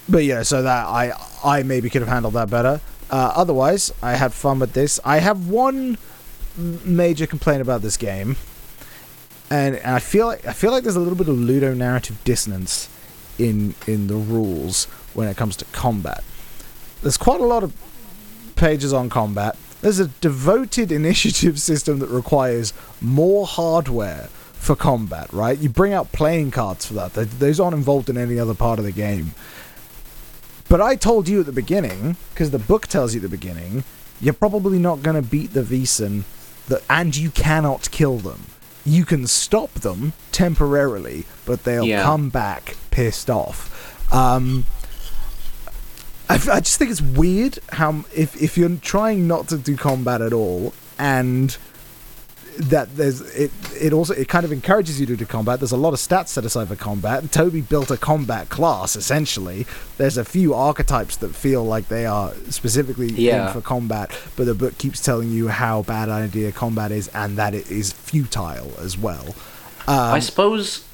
but yeah, so that I I maybe could have handled that better. Uh, otherwise, I had fun with this. I have one major complaint about this game, and, and I feel like I feel like there's a little bit of ludo narrative dissonance in in the rules when it comes to combat. there's quite a lot of pages on combat. There's a devoted (laughs) initiative system that requires more hardware for combat, right? You bring out playing cards for that. Those aren't involved in any other part of the game. But I told you at the beginning, because the book tells you at the beginning, you're probably not going to beat the Vaesen, that, and you cannot kill them. You can stop them temporarily, but they'll Yeah. come back pissed off. Um, I, just think it's weird how if if you're trying not to do combat at all and that there's it it also it kind of encourages you to do combat. There's a lot of stats set aside for combat. And toby built a combat class essentially. There's a few archetypes that feel like they are specifically Yeah. for combat but the book keeps telling you how bad an idea combat is and that it is futile as well. Um, I suppose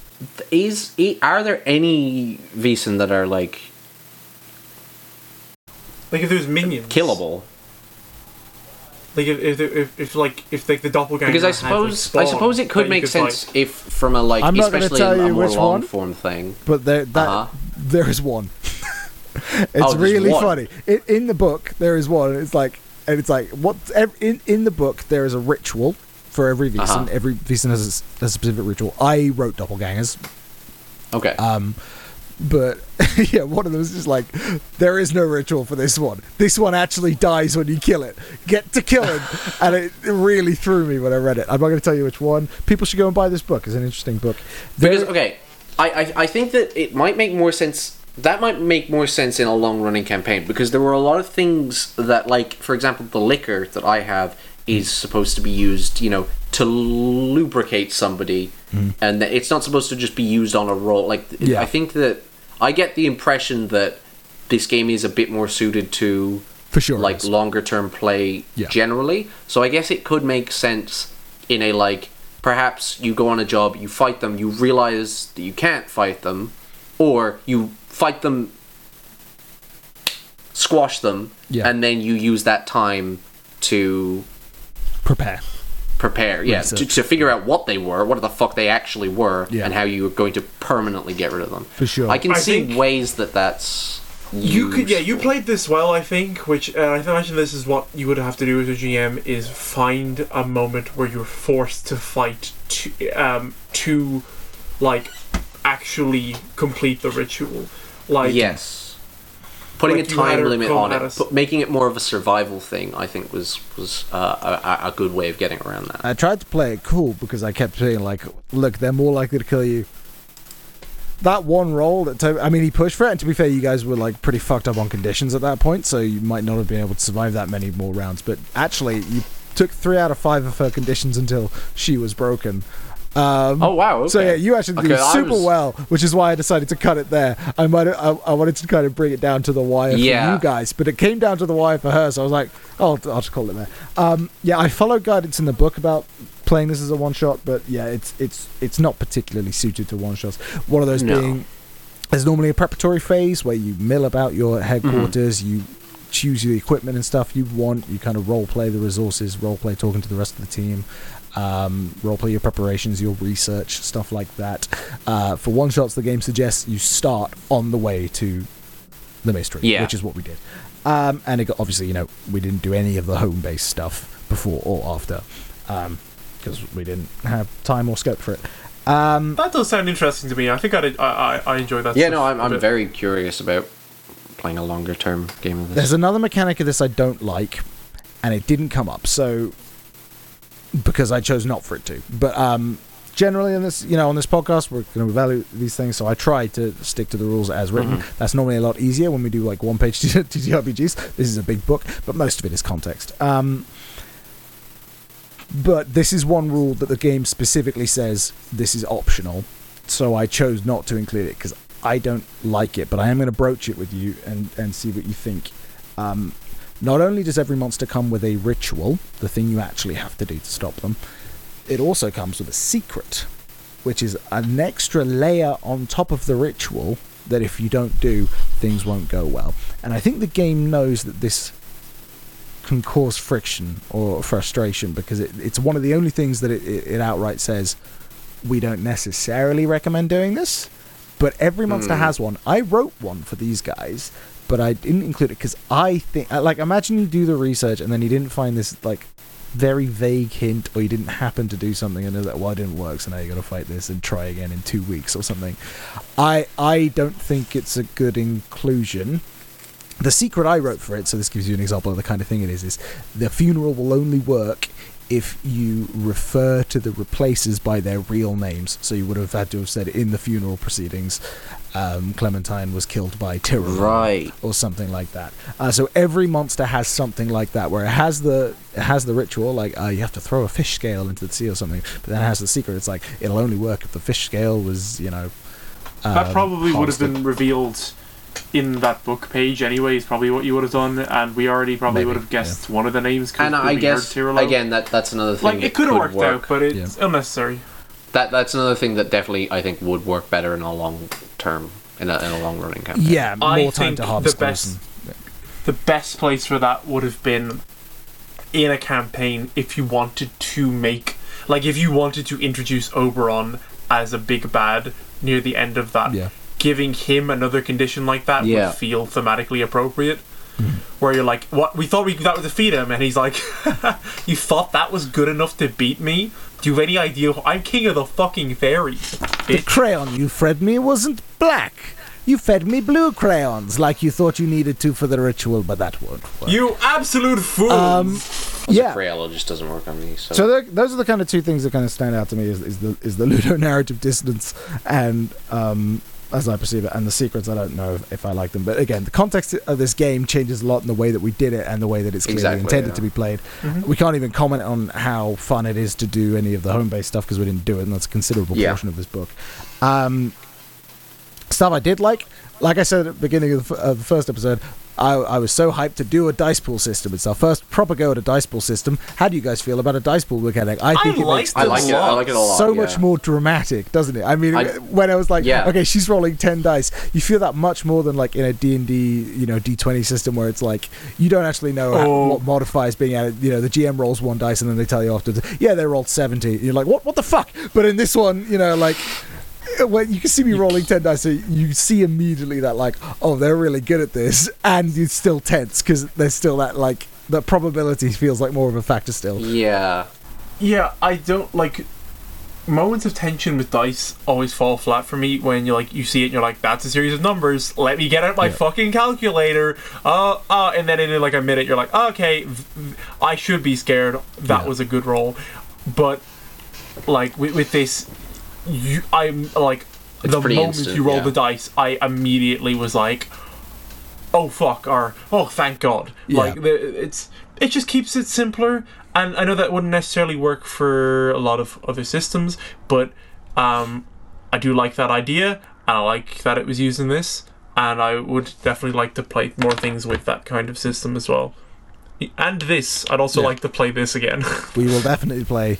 is are there any Vaesen that are like Like if there's minions, killable? Like if if if, if like if like the doppelganger. Because I had, like, suppose I suppose it could make like- sense if from a like I'm not gonna especially tell in a you more which long one. form thing. but there that Uh-huh. there is one. (laughs) it's Oh, really one. funny. It, in the book, there is one. It's like, and it's like what in in the book there is a ritual for every Vaesen. Uh-huh. Every Vaesen has a specific ritual. I wrote doppelgangers, Okay. um, but (laughs) yeah, one of them is just like there is no ritual for this one. This one actually dies when you kill it. Get to kill him, (laughs) and it, it really threw me when I read it. I'm not going to tell you which one. People should go and buy this book. It's an interesting book. Because okay, I, I I think that it might make more sense. That might make more sense in a long running campaign because there were a lot of things that, like for example, the liquor that I have is supposed to be used, you know, to lubricate somebody, mm. and that it's not supposed to just be used on a roll. Like Yeah. I think that I get the impression that this game is a bit more suited to for sure, like longer term play Yeah. generally. So I guess it could make sense in a like perhaps you go on a job, you fight them, you realize that you can't fight them, or you fight them, squash them, Yeah. and then you use that time to prepare. Prepare, yeah, to, to figure out what they were, what the fuck they actually were, Yeah. and how you were going to permanently get rid of them. For sure. I can I see ways that that's You could, yeah, you played this well, I think. Which uh, I imagine this is what you would have to do as a GM is find a moment where you're forced to fight to, um, to like actually complete the ritual. Like, yes. Putting like a time limit on it, but making it more of a survival thing, I think was was uh, a, a good way of getting around that. I tried to play it cool because I kept saying like, look, they're more likely to kill you. That one roll that to- I mean, he pushed for it, and to be fair, you guys were like pretty fucked up on conditions at that point, so you might not have been able to survive that many more rounds. But actually, you took three out of five of her conditions until she was broken. Um, Oh wow! Okay. So yeah, you actually did I super was- well, which is why I decided to cut it there. I might I, I wanted to kind of bring it down to the wire for you guys, but it came down to the wire for her. So I was like, oh, I'll just call it there. Um, yeah, I followed guidance in the book about playing this as a one shot, but yeah, it's it's it's not particularly suited to one shots. One of those No. being there's normally a preparatory phase where you mill about your headquarters, you choose your equipment and stuff you want, you kind of role play the resources, role play talking to the rest of the team, um, role play your preparations, your research, stuff like that. Uh, for one shots, the game suggests you start on the way to the mystery, Yeah. which is what we did. Um, and it got, obviously, you know, we didn't do any of the home based stuff before or after because we didn't have time or scope for it. Um, that does sound interesting to me. I think I'd, I I I enjoy that. Yeah, no, I'm, a I'm very curious about playing a longer term game of this. There's another mechanic of this I don't like, and it didn't come up. So because I chose not for it to. But um, generally, in this, you know, on this podcast, we're going to evaluate these things. So I try to stick to the rules as written. Mhm. That's normally a lot easier when we do like one page (laughs) TTRPGs. This is a big book, but most of it is context. Um, but this is one rule that the game specifically says this is optional. So I chose not to include it because I don't like it, but I am going to broach it with you and, and see what you think. Um, not only does every monster come with a ritual, the thing you actually have to do to stop them, it also comes with a secret, which is an extra layer on top of the ritual that if you don't do, things won't go well. And I think the game knows that this can cause friction or frustration because it, it's one of the only things that it, it, it outright says we don't necessarily recommend doing this, but every monster Hmm. has one. I wrote one for these guys, but I didn't include it because I think, like, imagine you do the research and then you didn't find this like very vague hint, or you didn't happen to do something and know that well, it didn't work, so now you got to fight this and try again in two weeks or something. I I don't think it's a good inclusion. The secret I wrote for it, so this gives you an example of the kind of thing it is, is the funeral will only work if you refer to the replacers by their real names. So you would have had to have said in the funeral proceedings, um, Clementine was killed by Tyrell, Right. or something like that. Uh, so every monster has something like that, where it has the it has the ritual, like uh, you have to throw a fish scale into the sea or something. But then it has the secret. It's like it'll only work if the fish scale was, you know. That um, probably would have been revealed in that book page anyway. Is probably what you would have done, and we already probably Maybe, would have guessed one of the names. And we I heard guess Tyrell. again that that's another thing. like that it could have worked work. out, but it's unnecessary. That that's another thing that definitely I think would work better in a long term in a, in a long running campaign. Yeah, I more time think to the harvest those best- and- The best place for that would have been in a campaign if you wanted to make like if you wanted to introduce Oberon as a big bad near the end of that. Yeah. Giving him another condition like that Yeah. would feel thematically appropriate. Mm-hmm. Where you're like, what? We thought we that would defeat him, and he's like, (laughs) "You thought that was good enough to beat me? Do you have any idea? I'm king of the fucking fairies, The crayon you fed me wasn't black. You fed me blue crayons like you thought you needed to for the ritual, but that won't work. You absolute fool! Um, yeah. Crayola just doesn't work on me. So, So tho- those are the kind of two things that kind of stand out to me: is, is the is the (laughs) ludo narrative dissonance, and um, as I perceive it, and the secrets. I don't know if, if I like them, but again, the context of this game changes a lot in the way that we did it and the way that it's clearly Exactly, intended yeah. to be played. Mhm. We can't even comment on how fun it is to do any of the home-based stuff because we didn't do it, and that's a considerable Yeah. portion of this book. Um, stuff I did like, like I said at the beginning of the, f- of the first episode, I, I was so hyped to do a dice pool system. It's our first proper go at a dice pool system. How do you guys feel about a dice pool mechanic? I think it like makes it I a like it. I like it a lot. so yeah. much more dramatic, doesn't it? I mean, I- when I was like, Yeah. okay, she's rolling ten dice, you feel that much more than like in a D and D, you know, D twenty system where it's like you don't actually know how- Oh. what modifiers being added. You know, the GM rolls one dice and then they tell you afterwards, yeah, they rolled seventy. You're like, what? What the fuck? But in this one, you know, like. When you can see me rolling ten dice, so you see immediately that like, oh, they're really good at this, and you're still tense because there's still that like the probability feels like more of a factor still. Yeah. Yeah, I don't like moments of tension with dice always fall flat for me when you like you see it and you're like that's a series of numbers let me get out my Yeah. fucking calculator uh uh and then in like a minute you're like okay I should be scared that Yeah. was a good roll but like with, with this you i'm like It's the moment instant, you roll yeah. the dice i immediately was like oh fuck or oh thank god Yeah. like the, it's it just keeps it simpler and i know that wouldn't necessarily work for a lot of other systems but um i do like that idea and i like that it was used in this and i would definitely like to play more things with that kind of system as well and this i'd also Yeah. like to play this again (laughs) we will definitely play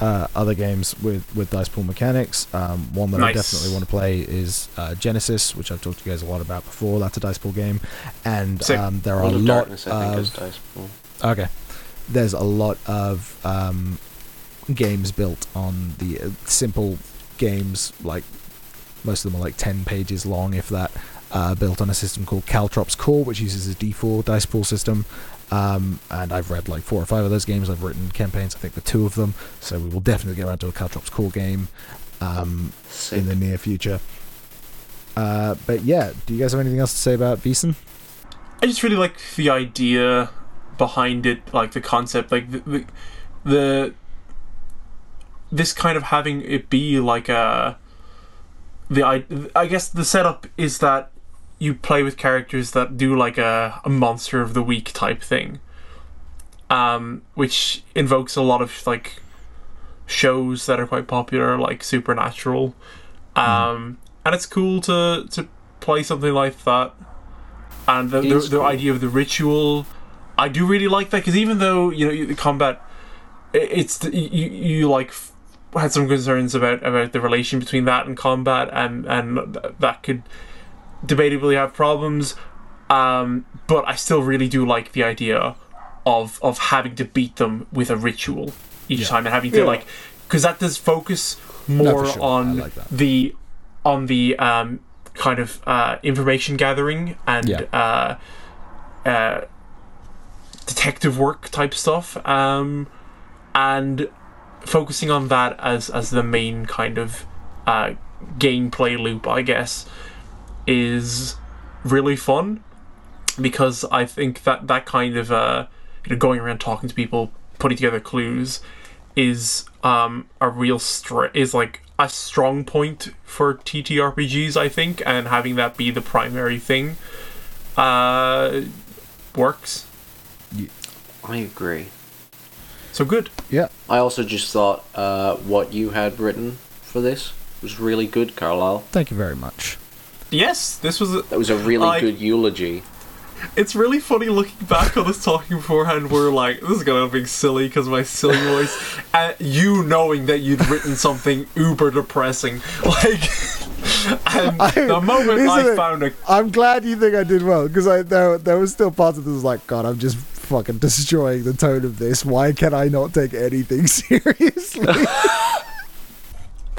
uh, other games with, with dice pool mechanics. Um, one that I definitely want to play is uh, Genesys, which I've talked to you guys a lot about before. That's a dice pool game, and Sick. um, there are a lot Darkness, I think, is of dice pool. okay. There's a lot of um, games built on the uh, simple games, like most of them are like ten pages long, if that. Uh, built on a system called Caltrops Core, which uses a D4 dice pool system. Um, and I've read like four or five of those games. I've written campaigns, I think, for two of them. So we will definitely get around to a Caltrops Core game um, in the near future. Uh, but yeah, do you guys have anything else to say about Vaesen? I just really like the idea behind it, like the concept, like the, the, the this kind of having it be like a the I, I guess the setup is that you play with characters that do like a, a monster of the week type thing, um, which invokes a lot of like shows that are quite popular, like Supernatural, um, and it's cool to to play something like that. And the, the, cool. idea of the ritual i do really like that because even though you know the combat it's the, you, you like f- had some concerns about about the relation between that and combat and and that could debatably have problems um but i still really do like the idea of of having to beat them with a ritual each Yeah. time and having to Yeah. like because that does focus more for sure. On like the on the um kind of uh, information gathering and Yeah. uh, uh, detective work type stuff, um, and focusing on that as as the main kind of uh, gameplay loop, I guess, is really fun because I think that that kind of uh, you know, going around talking to people, putting together clues, is um, a real str- is like a strong point for TTRPGs, I think, and having that be the primary thing uh, works. I agree. So good. Yeah. I also just thought uh, what you had written for this was really good, Carlisle. Thank you very much. Yes, this was. A, That was a really I- good eulogy. it's really funny looking back on us talking beforehand. We're like, this is gonna be silly because my silly voice, (laughs) and you knowing that you'd written something uber depressing, (laughs) like. And I- the moment isn't I it- found a I'm glad you think I did well because I there there was still parts of this like God, I'm just fucking destroying the tone of this. Why can I not take anything (laughs) seriously?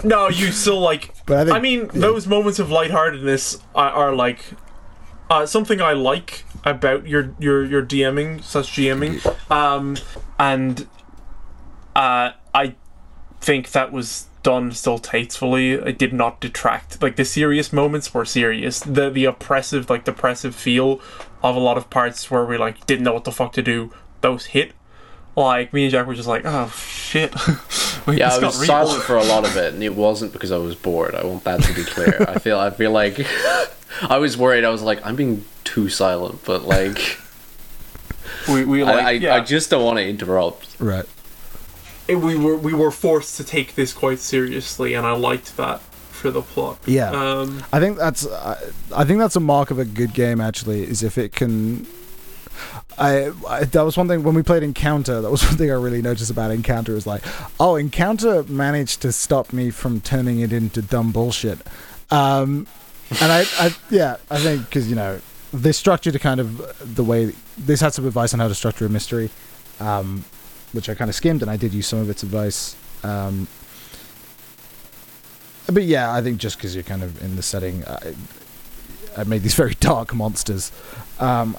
No, you still like. (laughs) But I think- I mean, yeah. those moments of lightheartedness are, are like uh, something I like about your your your DMing, such GMing, um, and uh, I think that was done still tastefully. It did not detract. Like the serious moments were serious. The the oppressive, like depressive feel of a lot of parts where we like didn't know what the fuck to do. Those hit. Like me and Jack were just like, oh shit. (laughs) Wait, Yeah, I got was real. silent for a lot of it, and it wasn't because I was bored. I want that to be clear. I feel I feel like (laughs) I was worried. I was like, I'm being too silent, but like, (laughs) We, we like I, I, yeah. I just don't want to interrupt. right. it- we were we were forced to take this quite seriously, and I liked that for the plot. Yeah. Um, I think that's I, I think that's a mark of a good game actually is if it can I, I that was one thing when we played Encounter that was (laughs) one thing I really noticed about Encounter is like oh Encounter managed to stop me from turning it into dumb bullshit um and I, I yeah I think because you know they structured kind of the way this had some advice on how to structure a mystery um which I kind of skimmed and I did use some of its advice um but yeah, I think just because you're kind of in the setting, I, I made these (laughs) very dark monsters. Um,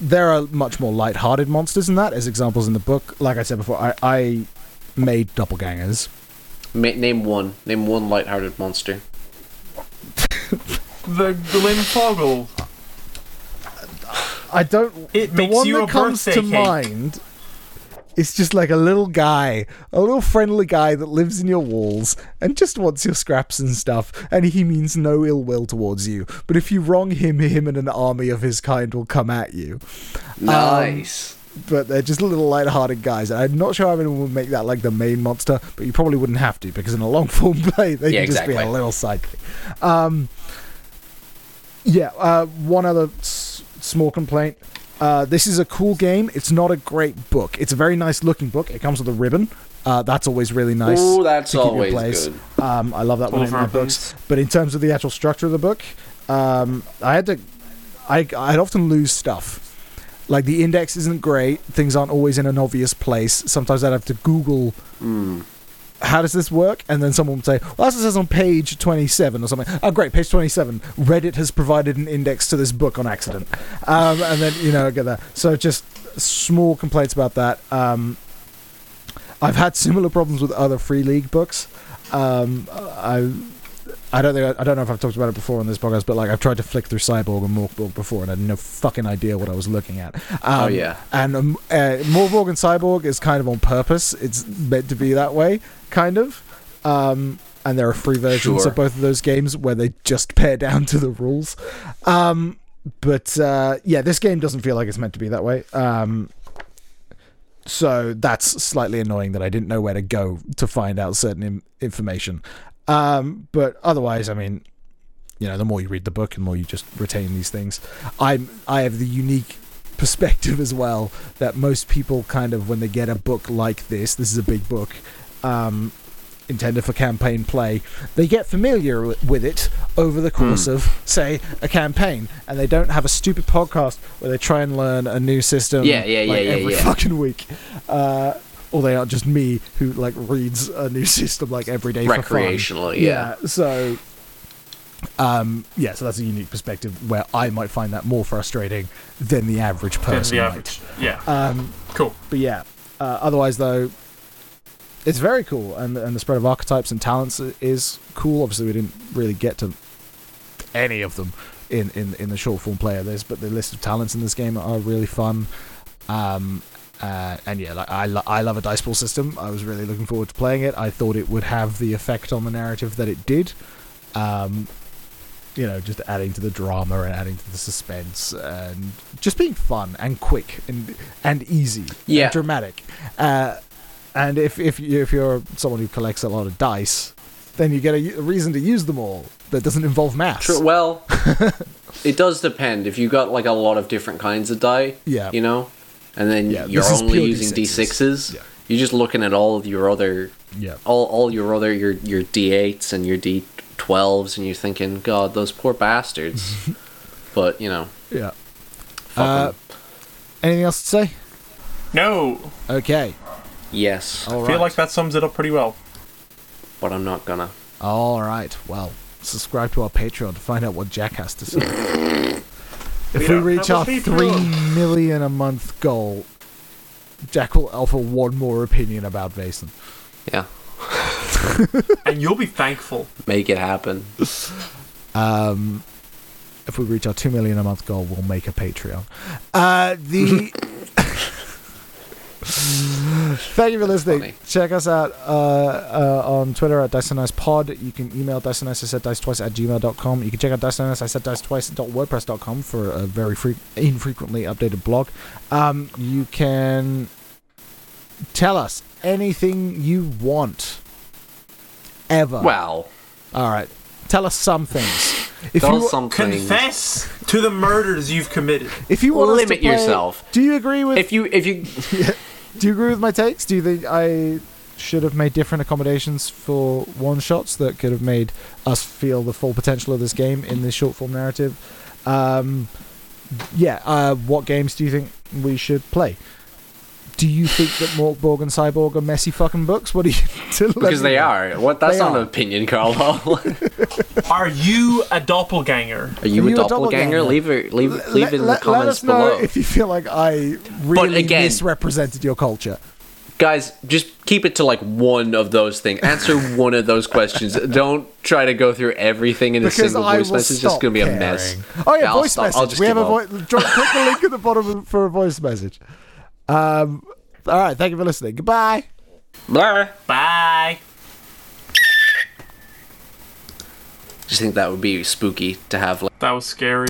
there are much more light-hearted monsters than that, as examples in the book. Like I said before, I, I made doppelgangers. Ma- name one. Name one lighthearted monster. (laughs) the Glen Foggle. I don't. It the makes one you that a comes to birthday cake. mind is just like a little guy, a little friendly guy that lives in your walls and just wants your scraps and stuff, and he means no ill will towards you. But if you wrong him, him and an army of his kind will come at you. Nice. but they're just little light-hearted guys. I'm not sure how anyone would make that like the main monster, but you probably wouldn't have to because in a long-form (laughs) play they Yeah, can just be a little sidekick. Um, yeah. Uh, one other s- small complaint. Uh, this is a cool game. It's not a great book. It's a very nice-looking book. It comes with a ribbon. Uh, that's always really nice. Ooh, that's to keep your always place. good. Um, I love that one in my books. But in terms of the actual structure of the book, um, I had to. I I'd often lose stuff. Like the index isn't great. Things aren't always in an obvious place. Sometimes I'd have to Google Mm. How does this work, and then someone would say, "Well, it says on page twenty-seven or something." Oh, great, page twenty-seven. Reddit has provided an index to this book on accident, um, and then you know get that. So just small complaints about that. Um, I've had similar problems with other free league books. Um, I I don't think I, don't know if I've talked about it before on this podcast, but like I've tried to flick through Cyborg and Mörk Borg before, and I had no fucking idea what I was looking at. Um, Oh, yeah. And um, uh, and Cyborg is kind of on purpose. It's meant to be that way, kind of. Um, and there are free versions Sure. of both of those games where they just (laughs) pare down to the rules. Um, but uh, yeah, this game doesn't feel like it's meant to be that way. Um, so that's slightly annoying that I didn't know where to go to find out certain Im- information. Um, but otherwise, I mean, you know, the more you read the book, the more you just retain these things. I'm I have the unique perspective as well that most people kind of when they get a book like this, this is a big book, um, intended for campaign play, they get familiar with it over the course of say a campaign, and they don't have a stupid podcast where they try and learn a new system. Yeah, yeah, like, yeah, yeah, every yeah. fucking week. Uh, or they are just me who like reads a new (laughs) system like every day for fun. Recreationally, yeah. So Um, yeah, so that's a unique perspective where I might find that more frustrating than the average Than person the might. average. Yeah. Um, Cool. but yeah, uh, otherwise though, it's very cool, and and the spread of archetypes and talents is cool. Obviously, we didn't really get to any of them in in in the short form player. There's but the list of talents in this game are really fun. Um, uh, and yeah, like I, lo- I love a dice pool system. I was really looking forward to playing it. I thought it would have the effect on the narrative that it did. Um, you know, just adding to the drama and adding to the suspense and just being fun and quick and and easy Yeah. and dramatic. Uh, and if if you, if you're someone who collects a lot of dice, then you get a, a reason to use them all that doesn't involve maths. True. Well, (laughs) it does depend. If you got like a lot of different kinds of die, Yeah. you know, and then Yeah, you're only pure using D6s. d6s, Yeah. you're just looking at all of your other, Yeah. all all your other your your d8s and your d12s, and you're thinking, God, those poor bastards. (laughs) but you know, Yeah. fuck Uh, 'em. Anything else to say? No. Okay. yes, All I feel like that sums it up pretty well. but I'm not gonna. All right. Well, subscribe to our Patreon to find out what Jack has to say. (laughs) if we Yeah, reach our a Patreon. three million a month goal, Jack will offer one more opinion about Vaesen. Yeah, (laughs) and you'll be thankful. make it happen. Um, if we reach our two million a month goal, we'll make a Patreon. Uh, the (laughs) (laughs) thank you for listening. Funny. Check us out uh, uh, on Twitter at Dice So Nice Pod. You can email Dice So Nice. I said dice twice at gmail.com. You can check out Dice So Nice. I said dice twice wordpress.com for a very free, infrequently updated blog. Um, you can tell us anything you want. Ever. Well, All right. Tell us some things. If tell you us something. Confess to the murders you've committed. if you want us to Limit play- yourself. Do you agree with If you if you (laughs) Do you agree with my takes? Do you think I should have made different accommodations for one shots that could have made us feel the full potential of this game in this short form narrative? Um, yeah. Uh, what games do you think we should play? Do you think that Mörk Borg and Cyborg are messy fucking books? What do you? (laughs) to let because they know. are. What? That's They not are. an opinion, Carl. (laughs) Are you a doppelganger? Are you, Are a, you a doppelganger? doppelganger? Leave it. Leave, Let- leave it in let- the let comments us know below, if you feel like I really again- misrepresented your culture. guys. Just keep it to like one of those things. Answer (laughs) one of those questions. Don't try to go through everything in a Because single I voice message. It's stop just gonna be a mess. Oh yeah, Yeah, I'll voice. I'll message. just We have give a voice. Click the link at the bottom for a voice message. Um. All right. Thank you for listening. Goodbye. Blah. Bye. Just think that would be spooky to have like. That was scary.